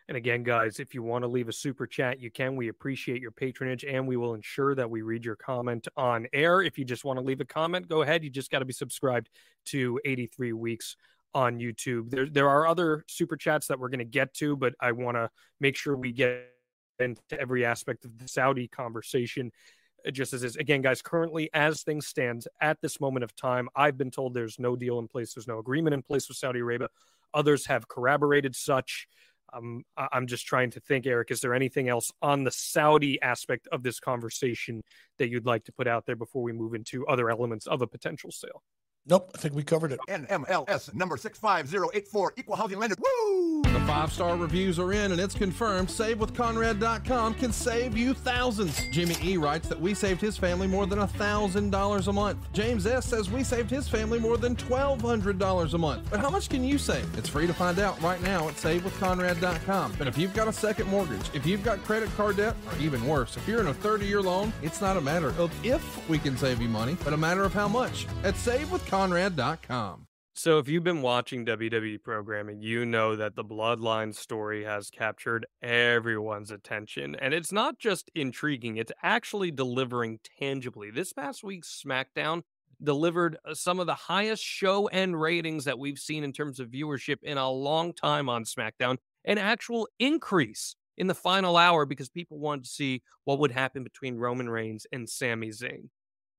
And again, guys, if you want to leave a super chat, you can. We appreciate your patronage and we will ensure that we read your comment on air. If you just want to leave a comment, go ahead. You just got to be subscribed to 83 Weeks on YouTube. There, there are other super chats that we're going to get to, but I want to make sure we get into every aspect of the Saudi conversation just as is. Again, guys, currently, as things stand at this moment of time, I've been told there's no deal in place, there's no agreement in place with Saudi Arabia. Others have corroborated such. Um, I'm just trying to think, Eric, is there anything else on the Saudi aspect of this conversation that you'd like to put out there before we move into other elements of a potential sale? Nope, I think we covered it. NMLS number 65084, equal housing lender. Woo! The five star reviews are in and it's confirmed. SaveWithConrad.com can save you thousands. Jimmy E writes that we saved his family more than $1,000 a month. James S says we saved his family more than $1,200 a month. But how much can you save? It's free to find out right now at SaveWithConrad.com. But if you've got a second mortgage, if you've got credit card debt, or even worse, if you're in a 30 year loan, it's not a matter of if we can save you money, but a matter of how much. At SaveWithConrad.com. So, if you've been watching WWE programming, you know that the Bloodline story has captured everyone's attention. And it's not just intriguing, it's actually delivering tangibly. This past week's SmackDown delivered uh, some of the highest show end ratings that we've seen in terms of viewership in a long time on SmackDown, an actual increase in the final hour because people wanted to see what would happen between Roman Reigns and Sami Zayn.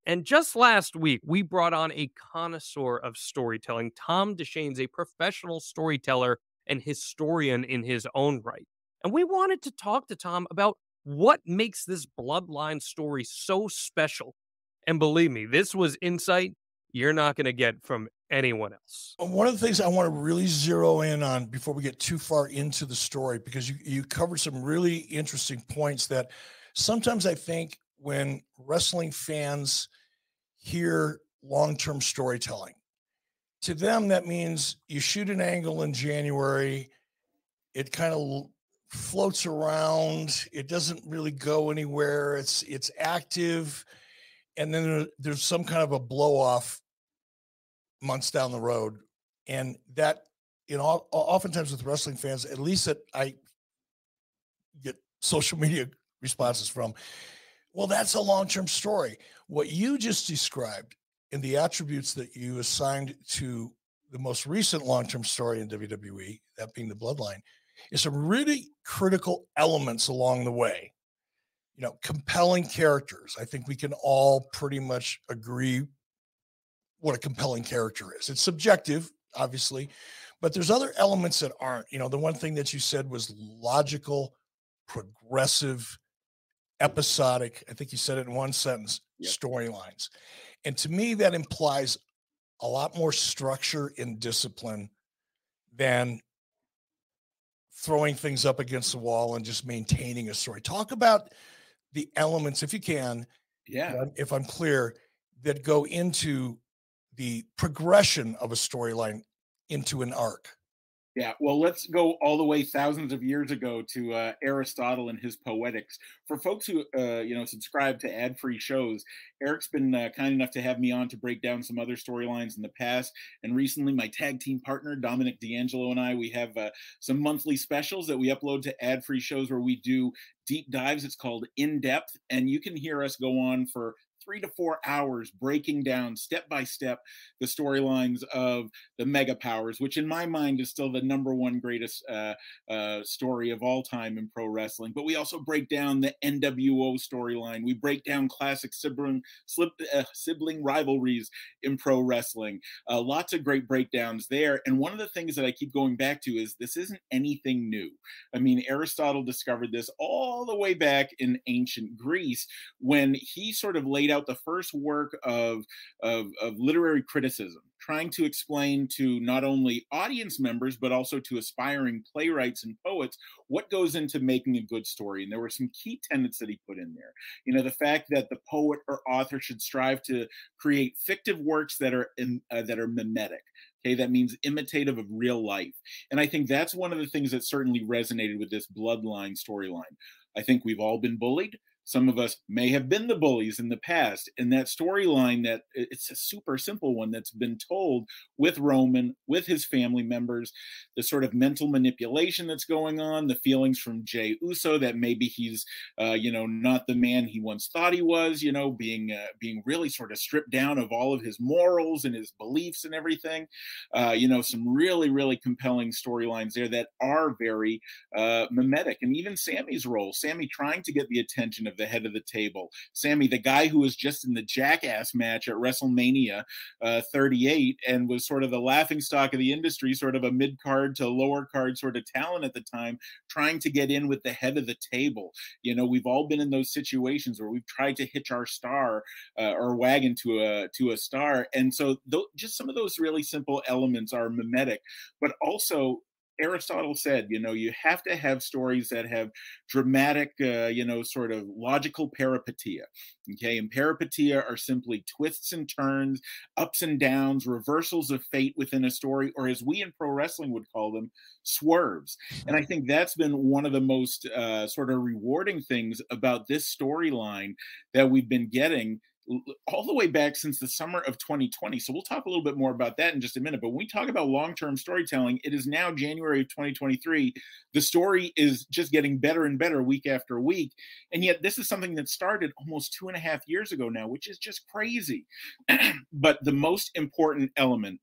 And just last week, we brought on a connoisseur of storytelling. Tom Deshane's a professional storyteller and historian in his own right. And we wanted to talk to Tom about what makes this bloodline story so special. And believe me, this was insight you're not going to get from anyone else. One of the things I want to really zero in on before we get too far into the story, because you, you covered some really interesting points that sometimes I think when wrestling fans hear long term storytelling. To them, that means you shoot an angle in January, it kind of floats around, it doesn't really go anywhere, it's, it's active. And then there's some kind of a blow off months down the road. And that, you know, oftentimes with wrestling fans, at least that I get social media responses from, well, that's a long term story. What you just described in the attributes that you assigned to the most recent long term story in WWE, that being the bloodline, is some really critical elements along the way. You know, compelling characters. I think we can all pretty much agree what a compelling character is. It's subjective, obviously, but there's other elements that aren't. You know, the one thing that you said was logical, progressive, episodic, I think you said it in one sentence, yep. storylines. And to me, that implies a lot more structure and discipline than throwing things up against the wall and just maintaining a story. Talk about the elements, if you can. Yeah. If I'm clear, that go into the progression of a storyline into an arc. Yeah, well, let's go all the way thousands of years ago to uh, Aristotle and his Poetics. For folks who, uh, you know, subscribe to ad-free shows, Eric's been uh, kind enough to have me on to break down some other storylines in the past. And recently, my tag team partner Dominic D'Angelo and I, we have uh, some monthly specials that we upload to ad-free shows where we do deep dives. It's called In Depth, and you can hear us go on for three to four hours breaking down step by step the storylines of the mega powers, which in my mind is still the number one greatest uh, uh, story of all time in pro wrestling. But we also break down the NWO storyline. We break down classic sibling, slip, uh, sibling rivalries in pro wrestling. Uh, lots of great breakdowns there. And one of the things that I keep going back to is this isn't anything new. I mean, Aristotle discovered this all the way back in ancient Greece when he sort of laid out out the first work of, of, of literary criticism, trying to explain to not only audience members, but also to aspiring playwrights and poets what goes into making a good story. And there were some key tenets that he put in there. You know, the fact that the poet or author should strive to create fictive works that are in, uh, that are mimetic. Okay, that means imitative of real life. And I think that's one of the things that certainly resonated with this bloodline storyline. I think we've all been bullied some of us may have been the bullies in the past and that storyline that it's a super simple one that's been told with roman with his family members the sort of mental manipulation that's going on the feelings from jey uso that maybe he's uh, you know not the man he once thought he was you know being uh, being really sort of stripped down of all of his morals and his beliefs and everything. Uh, you know some really really compelling storylines there that are very uh, mimetic. And even sami's role sami trying to get the attention of the head of the table. Sami, the guy who was just in the Jackass match at WrestleMania uh, 38 and was sort of the laughing stock of the industry, sort of a mid card to lower card sort of talent at the time, trying to get in with the head of the table. You know, we've all been in those situations where we've tried to hitch our star uh, or wagon to a to a star, and so th- just some of those really simple elements are mimetic, but also Aristotle said, you know, you have to have stories that have dramatic, uh, you know, sort of logical peripeteia. Okay. And peripeteia are simply twists and turns, ups and downs, reversals of fate within a story, or as we in pro wrestling would call them, swerves. And I think that's been one of the most uh, sort of rewarding things about this storyline that we've been getting all the way back since the summer of 2020. So we'll talk a little bit more about that in just a minute. But when we talk about long term storytelling, it is now January of 2023. The story is just getting better and better week after week. And yet, this is something that started almost two and a half years ago now, which is just crazy. but the most important element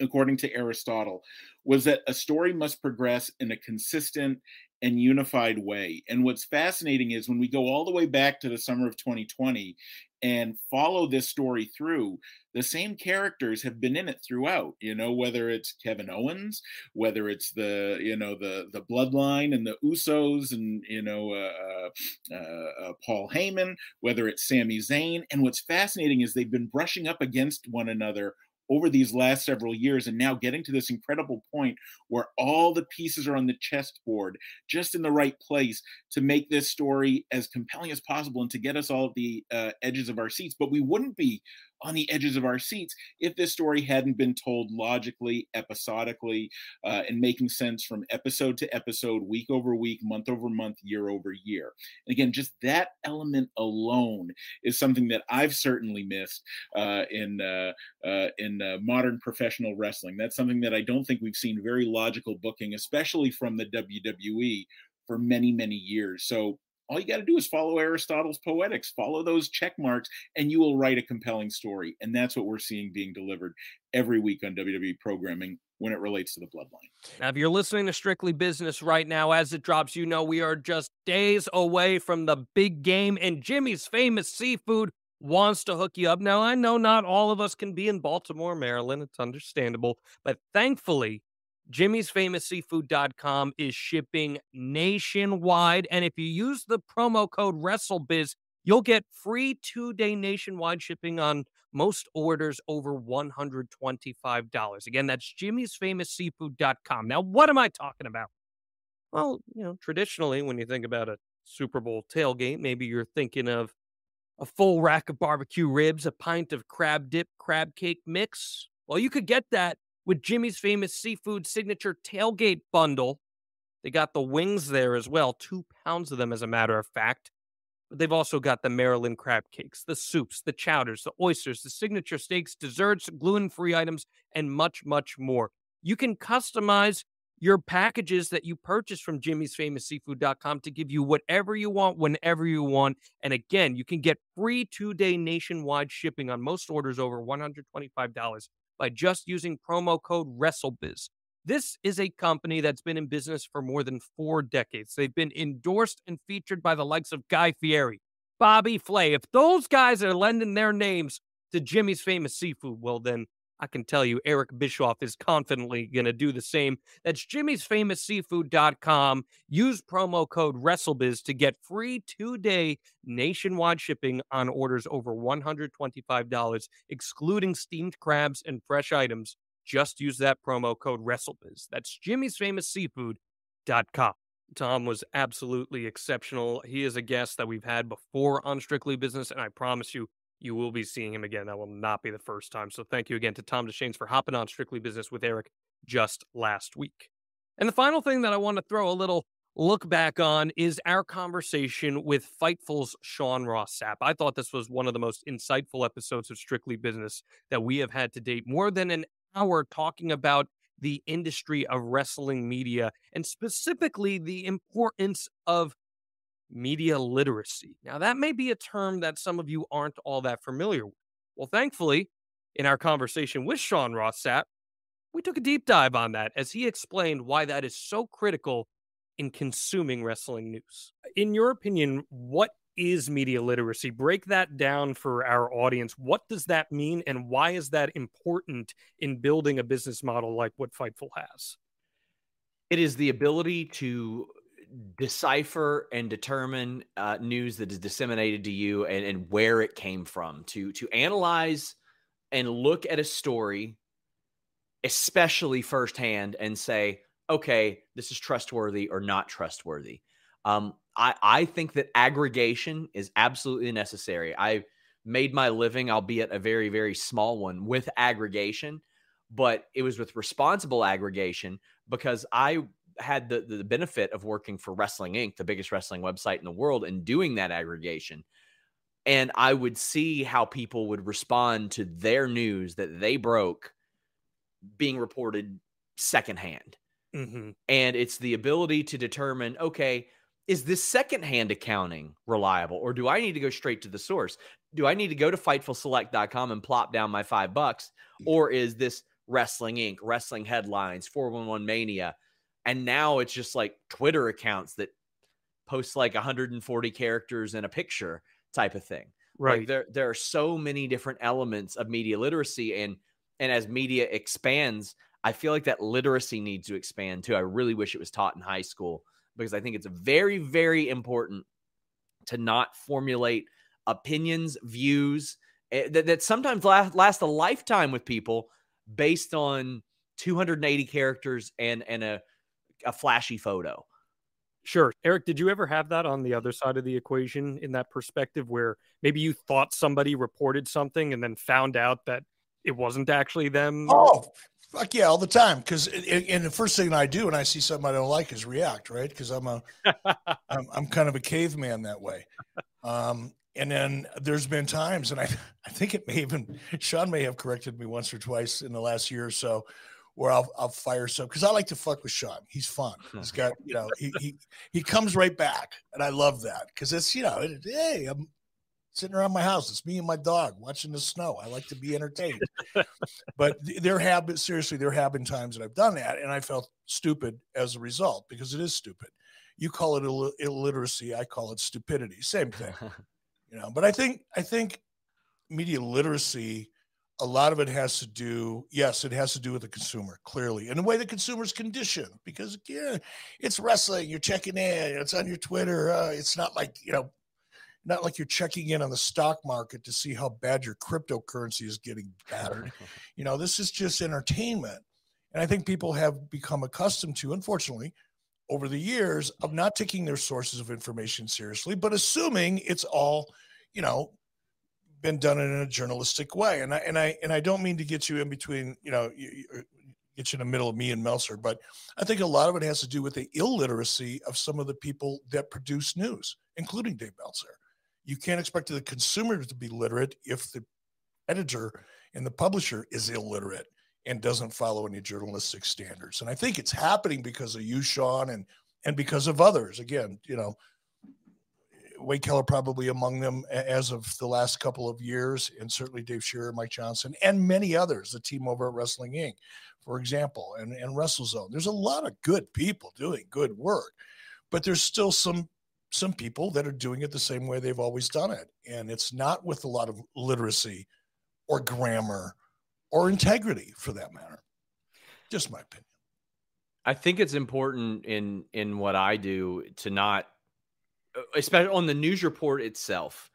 according to Aristotle, was that a story must progress in a consistent and unified way. And what's fascinating is when we go all the way back to the summer of 2020 and follow this story through the same characters have been in it throughout you know whether it's kevin owens whether it's the you know the the bloodline and the usos and you know uh, uh, uh, paul heyman whether it's Sami Zayn and what's fascinating is they've been brushing up against one another over these last several years and now getting to this incredible point where all the pieces are on the chessboard just in the right place to make this story as compelling as possible and to get us all at the uh, edges of our seats. But we wouldn't be on the edges of our seats if this story hadn't been told logically, episodically, uh, and making sense from episode to episode, week over week, month over month, year over year. And again, just that element alone is something that I've certainly missed uh, in uh, uh in uh, modern professional wrestling. That's something that I don't think we've seen very logical booking, especially from the WWE for many many years. So all you got to do is follow Aristotle's poetics, follow those check marks, and you will write a compelling story. And that's what we're seeing being delivered every week on WWE programming when it relates to the bloodline. Now, if you're listening to Strictly Business right now, as it drops, you know we are just days away from the big game, and Jimmy's famous seafood wants to hook you up. Now, I know not all of us can be in Baltimore, Maryland. It's understandable. But thankfully, Jimmy's Famous Seafood.com is shipping nationwide. And if you use the promo code WrestleBiz, you'll get free two day nationwide shipping on most orders over $125. Again, that's Jimmy's Famous Seafood.com. Now, what am I talking about? Well, you know, traditionally, when you think about a Super Bowl tailgate, maybe you're thinking of a full rack of barbecue ribs, a pint of crab dip, crab cake mix. Well, you could get that with Jimmy's Famous Seafood Signature Tailgate Bundle. They got the wings there as well, two pounds of them, as a matter of fact. But they've also got the Maryland crab cakes, the soups, the chowders, the oysters, the signature steaks, desserts, gluten free items, and much, much more. You can customize your packages that you purchase from Jimmy's Famous Seafood.com to give you whatever you want, whenever you want. And again, you can get free two day nationwide shipping on most orders over $125 by just using promo code WrestleBiz. This is a company that's been in business for more than four decades. They've been endorsed and featured by the likes of Guy Fieri, Bobby Flay. If those guys are lending their names to Jimmy's Famous Seafood, well, then I can tell you Eric Bischoff is confidently going to do the same. That's Jimmy's Famous Seafood.com. Use promo code WrestleBiz to get free two day nationwide shipping on orders over $125, excluding steamed crabs and fresh items. Just use that promo code WrestleBiz. That's Jimmy's Famous Seafood.com. Tom was absolutely exceptional. He is a guest that we've had before on Strictly Business, and I promise you, you will be seeing him again. That will not be the first time. So thank you again to Tom Deschaines for hopping on Strictly Business with Eric just last week. And the final thing that I want to throw a little look back on is our conversation with Fightful's Sean Ross Sapp. I thought this was one of the most insightful episodes of Strictly Business that we have had to date. More than an hour talking about the industry of wrestling media and specifically the importance of media literacy. Now, that may be a term that some of you aren't all that familiar with. Well, thankfully, in our conversation with Sean Ross Sapp, we took a deep dive on that as he explained why that is so critical in consuming wrestling news. In your opinion, what is media literacy? Break that down for our audience. What does that mean, and why is that important in building a business model like what Fightful has? It is the ability to decipher and determine uh, news that is disseminated to you and, and where it came from. To to analyze and look at a story especially firsthand and say okay this is trustworthy or not trustworthy. Um, I, I think that aggregation is absolutely necessary. I made my living albeit a very very small one with aggregation but it was with responsible aggregation because i had the, the benefit of working for Wrestling Inc., the biggest wrestling website in the world, and doing that aggregation. And I would see how people would respond to their news that they broke being reported secondhand. Mm-hmm. And it's the ability to determine okay, is this secondhand accounting reliable or do I need to go straight to the source? Do I need to go to fightfulselect.com and plop down my five bucks? Or is this Wrestling Inc., Wrestling Headlines, 411 Mania? And now it's just like Twitter accounts that post like 140 characters in a picture type of thing. Right. Like there there are so many different elements of media literacy and and as media expands, I feel like that literacy needs to expand too. I really wish it was taught in high school because I think it's very very important to not formulate opinions, views eh, that, that sometimes last, last a lifetime with people based on 280 characters and and a a flashy photo. Sure. Eric, did you ever have that on the other side of the equation in that perspective where maybe you thought somebody reported something and then found out that it wasn't actually them? Oh, fuck yeah, all the time. Because and the first thing I do when I see something I don't like is react, right? Because I'm a I'm, I'm kind of a caveman that way. Um, and then there's been times, and I I think it may even Sean may have corrected me once or twice in the last year or so, where I'll I'll fire some because I like to fuck with Sean. He's fun. He's got you know he he he comes right back, and I love that because it's you know it, hey I'm sitting around my house. It's me and my dog watching the snow. I like to be entertained. but there have been seriously there have been times that I've done that, and I felt stupid as a result because it is stupid. You call it Ill- illiteracy, I call it stupidity. Same thing, you know. But I think I think media literacy a lot of it has to do yes it has to do with the consumer clearly and the way the consumer's conditioned because yeah it's wrestling you're checking in it's on your twitter uh, it's not like you know not like you're checking in on the stock market to see how bad your cryptocurrency is getting battered. You know this is just entertainment and i think people have become accustomed to unfortunately over the years of not taking their sources of information seriously but assuming it's all you know been done in a journalistic way. And I and I and I don't mean to get you in between, you know, you, uh, get you in the middle of me and Meltzer, but I think a lot of it has to do with the illiteracy of some of the people that produce news, including Dave Meltzer. You can't expect the consumer to be literate if the editor and the publisher is illiterate and doesn't follow any journalistic standards. And I think it's happening because of you, Sean, and and because of others. Again, you know, Wade Keller probably among them as of the last couple of years, and certainly Dave Scherer, Mike Johnson, and many others, the team over at Wrestling Inc., for example, and, and WrestleZone. There's a lot of good people doing good work, but there's still some some people that are doing it the same way they've always done it. And it's not with a lot of literacy or grammar or integrity for that matter. Just my opinion. I think it's important in in what I do to not especially on the news report itself.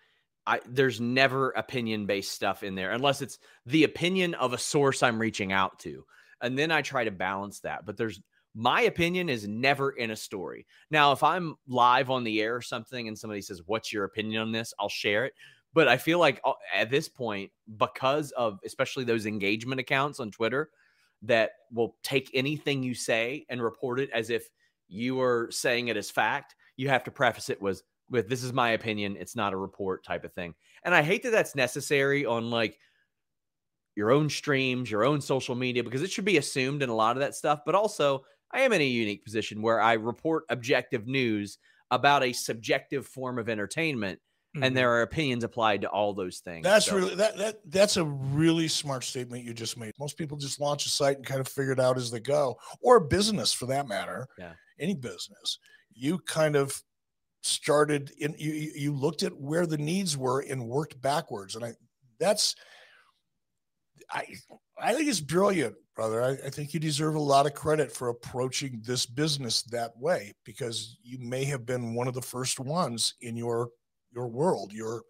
I, there's never opinion based stuff in there unless it's the opinion of a source I'm reaching out to. And then I try to balance that. But there's my opinion is never in a story. Now, if I'm live on the air or something and somebody says, What's your opinion on this? I'll share it. But I feel like uh, at this point, because of especially those engagement accounts on Twitter that will take anything you say and report it as if you are saying it as fact, you have to preface it was with this is my opinion it's not a report type of thing. And i hate that that's necessary on like your own streams your own social media because it should be assumed in a lot of that stuff. But also i am in a unique position where i report objective news about a subjective form of entertainment mm-hmm. and there are opinions applied to all those things that's so. really that, that that's a really smart statement you just made. Most people just launch a site and kind of figure it out as they go or a business for that matter. Yeah. Any business you kind of started in you you looked at where the needs were and worked backwards. And i that's i i think it's brilliant brother. I, I, think you deserve a lot of credit for approaching this business that way because you may have been one of the first ones in your your world your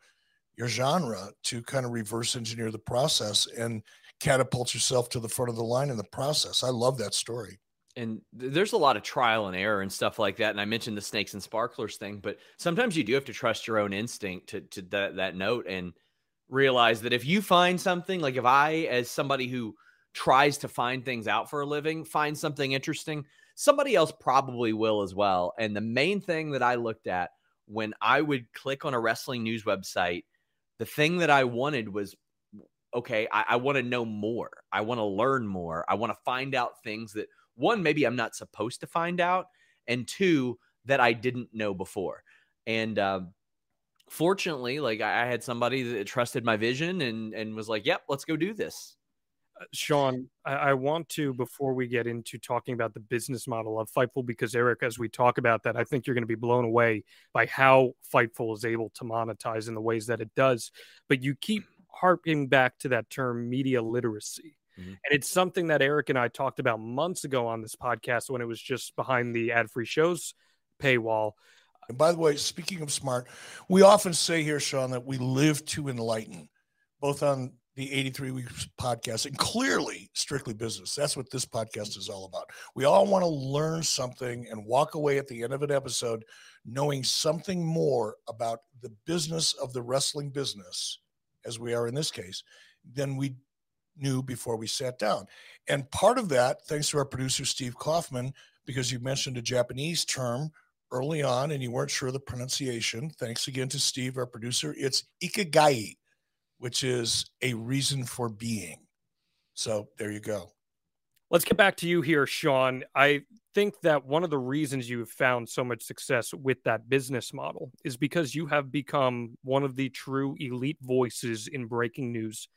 your genre to kind of reverse engineer the process and catapult yourself to the front of the line in the process. I love that story and there's a lot of trial and error and stuff like that. And I mentioned the snakes and sparklers thing, but sometimes you do have to trust your own instinct to, to that, that note and realize that if you find something, like if I, as somebody who tries to find things out for a living, find something interesting, somebody else probably will as well. And the main thing that I looked at when I would click on a wrestling news website, the thing that I wanted was okay, I, I want to know more. I want to learn more. I want to find out things that one, maybe I'm not supposed to find out, and two, that I didn't know before. And um, fortunately, like I had somebody that trusted my vision and and was like, "Yep, let's go do this." Uh, Sean, I, I, want to before we get into talking about the business model of Fightful, because Eric, as we talk about that, I think you're going to be blown away by how Fightful is able to monetize in the ways that it does. But you keep harping back to that term media literacy. Mm-hmm. And it's something that Eric and I talked about months ago on this podcast when it was just behind the ad free shows paywall. And by the way, speaking of smart, we often say here, Sean, that we live to enlighten, both on the 83 Weeks podcast and clearly strictly business. That's what this podcast is all about. We all want to learn something and walk away at the end of an episode knowing something more about the business of the wrestling business, as we are in this case, than we knew before we sat down. And part of that, thanks to our producer, Steve Kaufman, because you mentioned a Japanese term early on and you weren't sure of the pronunciation. Thanks again to Steve, our producer. It's ikigai, which is a reason for being. So there you go. Let's get back to you here, Sean. I think that one of the reasons you've found so much success with that business model is because you have become one of the true elite voices in breaking news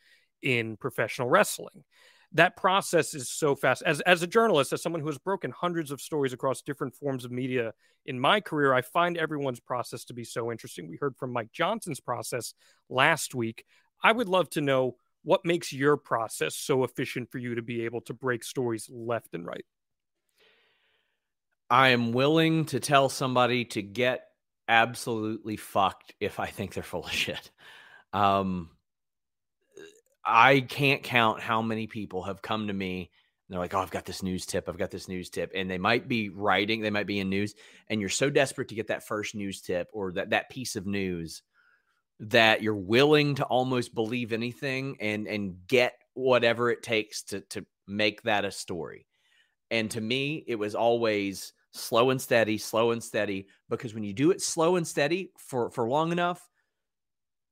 in professional wrestling. That process is so fast. As, as a journalist, as someone who has broken hundreds of stories across different forms of media in my career, I find everyone's process to be so interesting. We heard from Mike Johnson's process last week. I would love to know what makes your process so efficient for you to be able to break stories left and right. I am willing to tell somebody to get absolutely fucked if I think they're full of shit. Um, I can't count how many people have come to me and they're like, "Oh, I've got this news tip. I've got this news tip." And they might be writing, they might be in news, and you're so desperate to get that first news tip or that that piece of news that you're willing to almost believe anything and and get whatever it takes to to make that a story. And to me, it was always slow and steady, slow and steady because when you do it slow and steady for for long enough,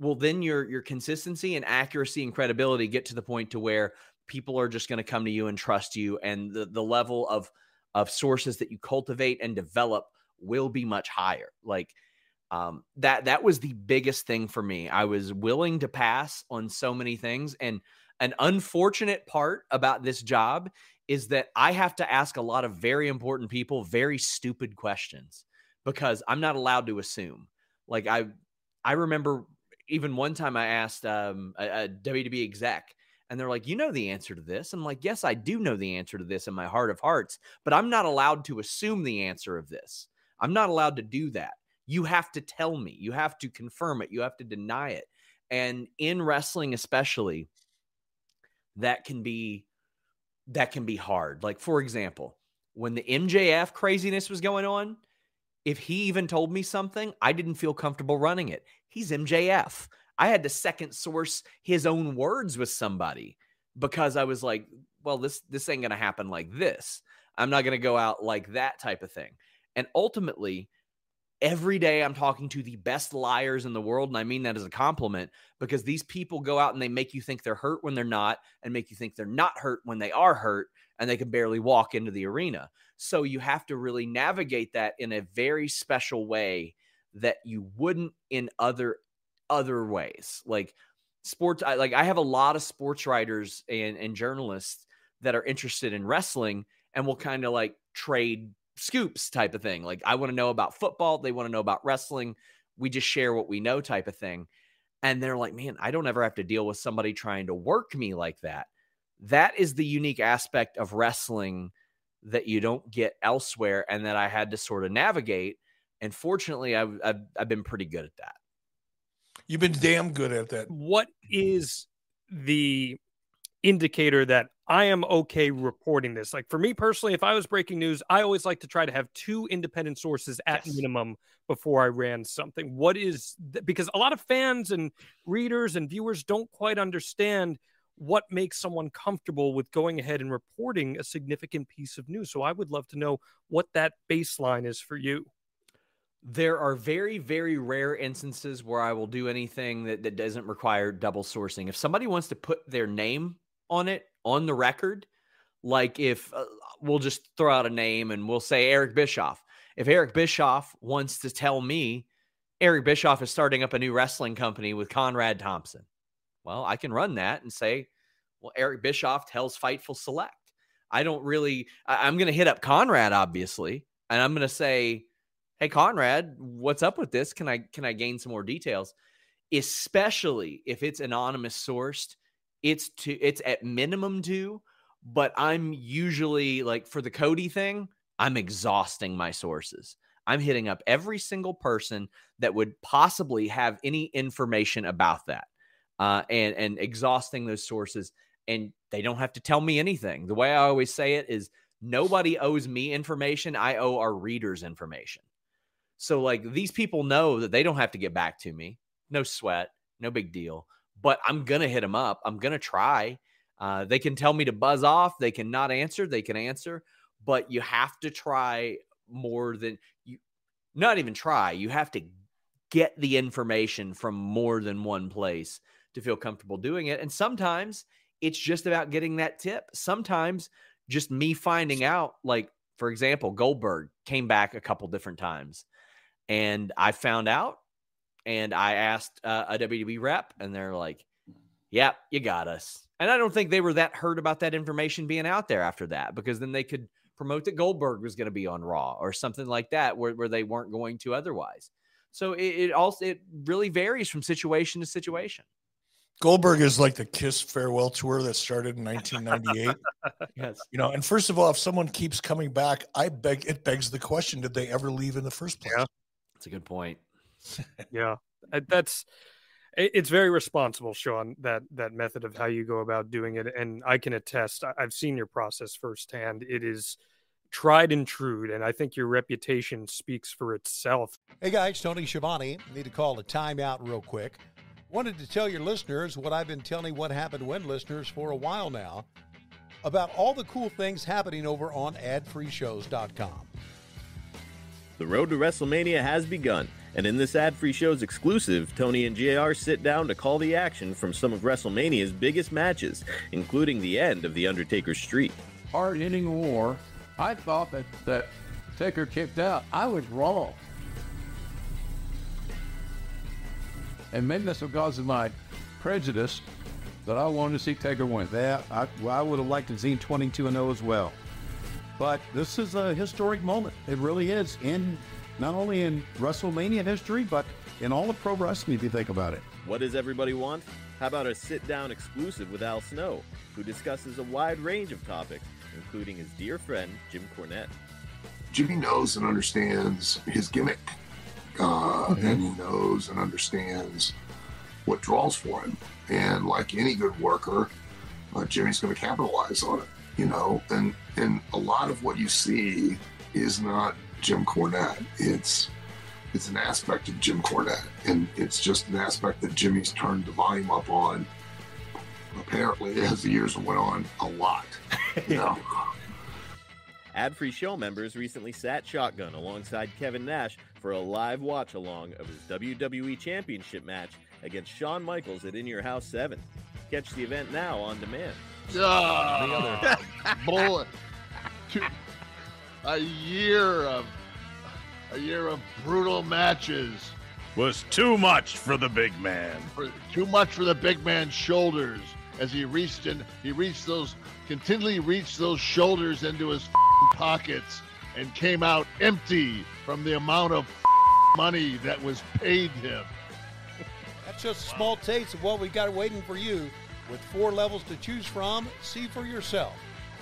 well then your your consistency and accuracy and credibility get to the point to where people are just going to come to you and trust you and the the level of of sources that you cultivate and develop will be much higher. Like um, that that was the biggest thing for me. I was willing to pass on so many things and an unfortunate part about this job is that i have to ask a lot of very important people very stupid questions because i'm not allowed to assume. Like i i remember even one time I asked um, a, a WWE exec, and they're like, "You know the answer to this." I'm like, "Yes, I do know the answer to this in my heart of hearts, but I'm not allowed to assume the answer of this. I'm not allowed to do that. You have to tell me. You have to confirm it. You have to deny it." And in wrestling, especially, that can be that can be hard. Like for example, when the MJF craziness was going on, if he even told me something, I didn't feel comfortable running it. He's MJF. I had to second source his own words with somebody because I was like, well, this this ain't gonna happen like this. I'm not gonna go out like that type of thing. And ultimately, every day I'm talking to the best liars in the world, and I mean that as a compliment because these people go out and they make you think they're hurt when they're not, and make you think they're not hurt when they are hurt, and they can barely walk into the arena. So you have to really navigate that in a very special way that you wouldn't in other other ways. Like sports I like I have a lot of sports writers and, and journalists that are interested in wrestling and will kind of like trade scoops type of thing. Like I want to know about football, they want to know about wrestling. We just share what we know type of thing. And they're like, man, I don't ever have to deal with somebody trying to work me like that. That is the unique aspect of wrestling that you don't get elsewhere and that I had to sort of navigate. And fortunately, I've, I've, I've been pretty good at that. You've been damn good at that. What is the indicator that I am okay reporting this. Like for me personally, if I was breaking news, I always like to try to have two independent sources at yes. minimum before I ran something. What is th- because a lot of fans and readers and viewers don't quite understand what makes someone comfortable with going ahead and reporting a significant piece of news. So I would love to know what that baseline is for you. There are very, very rare instances where I will do anything that, that doesn't require double sourcing. If somebody wants to put their name on it on the record. Like if uh, we'll just throw out a name and we'll say Eric Bischoff. If Eric Bischoff wants to tell me Eric Bischoff is starting up a new wrestling company with Conrad Thompson, well, I can run that and say, well, Eric Bischoff tells Fightful Select. I don't really, I, I'm going to hit up Conrad, obviously, and I'm going to say, hey, Conrad, what's up with this? Can I, can I gain some more details? Especially if it's anonymous sourced it's to it's at minimum two, but I'm usually like for the Cody thing, I'm exhausting my sources. I'm hitting up every single person that would possibly have any information about that, uh, and and exhausting those sources. And they don't have to tell me anything. The way I always say it is, nobody owes me information. I owe our readers information. So like these people know that they don't have to get back to me. No sweat, no big deal but I'm gonna hit them up. I'm gonna try. Uh, they can tell me to buzz off. They can not answer. They can answer, but you have to try more than you. Not even try. You have to get the information from more than one place to feel comfortable doing it. And sometimes it's just about getting that tip. Sometimes just me finding out, like for example, Goldberg came back a couple different times, and I found out and I asked uh, a WWE rep, and they're like, "Yep, yeah, you got us." And I don't think they were that hurt about that information being out there after that, because then they could promote that Goldberg was going to be on Raw or something like that, where, where they weren't going to otherwise. So it, it also it really varies from situation to situation. Goldberg is like the Kiss farewell tour that started in 1998. yes. You know, and first of all, if someone keeps coming back, I beg it begs the question: Did they ever leave in the first place? Yeah. That's a good point yeah, that's it's very responsible, Sean. That that method of how you go about doing it, and I can attest. I've seen your process firsthand. It is tried and true, and I think your reputation speaks for itself. Hey guys, Tony Schiavone. Need to call a timeout real quick. Wanted to tell your listeners what I've been telling what happened when listeners for a while now about all the cool things happening over on adfreeshows.com. The road to WrestleMania has begun. And in this ad free show's exclusive, Tony and JR sit down to call the action from some of WrestleMania's biggest matches, including the end of The Undertaker's streak. Hard hitting war. I thought that, that Taker kicked out. I was wrong. And maybe that's because of my prejudice that I wanted to see Taker win. Yeah, I, well, I would have liked to see 22 0 as well. But this is a historic moment. It really is in not only in WrestleMania history, but in all of pro wrestling, if you think about it. What does everybody want? How about a sit down exclusive with Al Snow, who discusses a wide range of topics, including his dear friend, Jim Cornette. Jimmy knows and understands his gimmick, uh, mm-hmm. and he knows and understands what draws for him. And like any good worker, uh, Jimmy's going to capitalize on it, you know. And and a lot of what you see is not Jim Cornette. It's it's an aspect of Jim Cornette, and it's just an aspect that Jimmy's turned the volume up on. Apparently, as the years went on, a lot. You know? Ad-free show members recently sat shotgun alongside Kevin Nash for a live watch along of his WWE Championship match against Shawn Michaels at In Your House 7. Catch the event now on demand. Oh, bullet a year of a year of brutal matches was too much for the big man. For, too much for the big man's shoulders as he reached in he reached those continually reached those shoulders into his pockets and came out empty from the amount of money that was paid him. That's just a small taste of what we got waiting for you. With four levels to choose from, see for yourself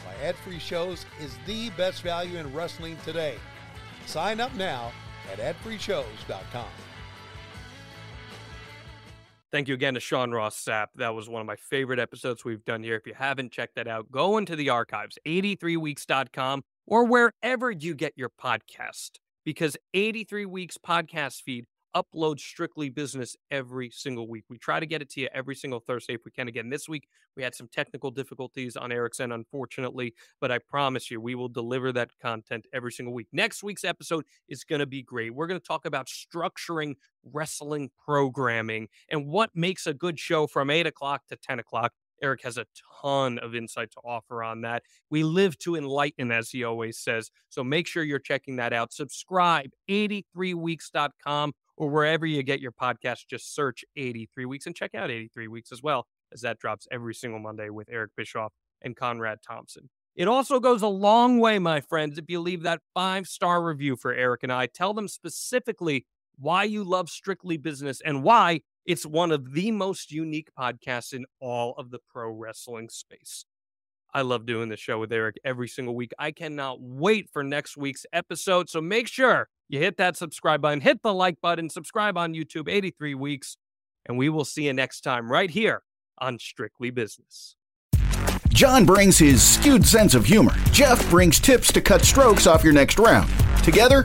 why ad free shows is the best value in wrestling today. Sign up now at adfreeshows.com. Thank you again to Sean Ross Sapp. That was one of my favorite episodes we've done here. If you haven't checked that out, go into the archives, 83weeks.com, or wherever you get your podcast, because 83 Weeks podcast feed upload strictly business every single week. We try to get it to you every single Thursday if we can. Again, this week we had some technical difficulties on Eric's end, unfortunately, but I promise you we will deliver that content every single week. Next week's episode is going to be great. We're going to talk about structuring wrestling programming and what makes a good show from 8 o'clock to 10 o'clock. Eric has a ton of insight to offer on that. We live to enlighten, as he always says. So make sure you're checking that out. Subscribe, 83weeks.com or wherever you get your podcast. Just search 83 Weeks and check out 83 Weeks as well, as that drops every single Monday with Eric Bischoff and Conrad Thompson. It also goes a long way, my friends, if you leave that five star review for Eric and I. Tell them specifically why you love Strictly Business and why it's one of the most unique podcasts in all of the pro wrestling space. I love doing the show with Eric every single week. I cannot wait for next week's episode. So make sure you hit that subscribe button, hit the like button, subscribe on YouTube 83 weeks, and we will see you next time right here on Strictly Business. John brings his skewed sense of humor. Jeff brings tips to cut strokes off your next round. Together,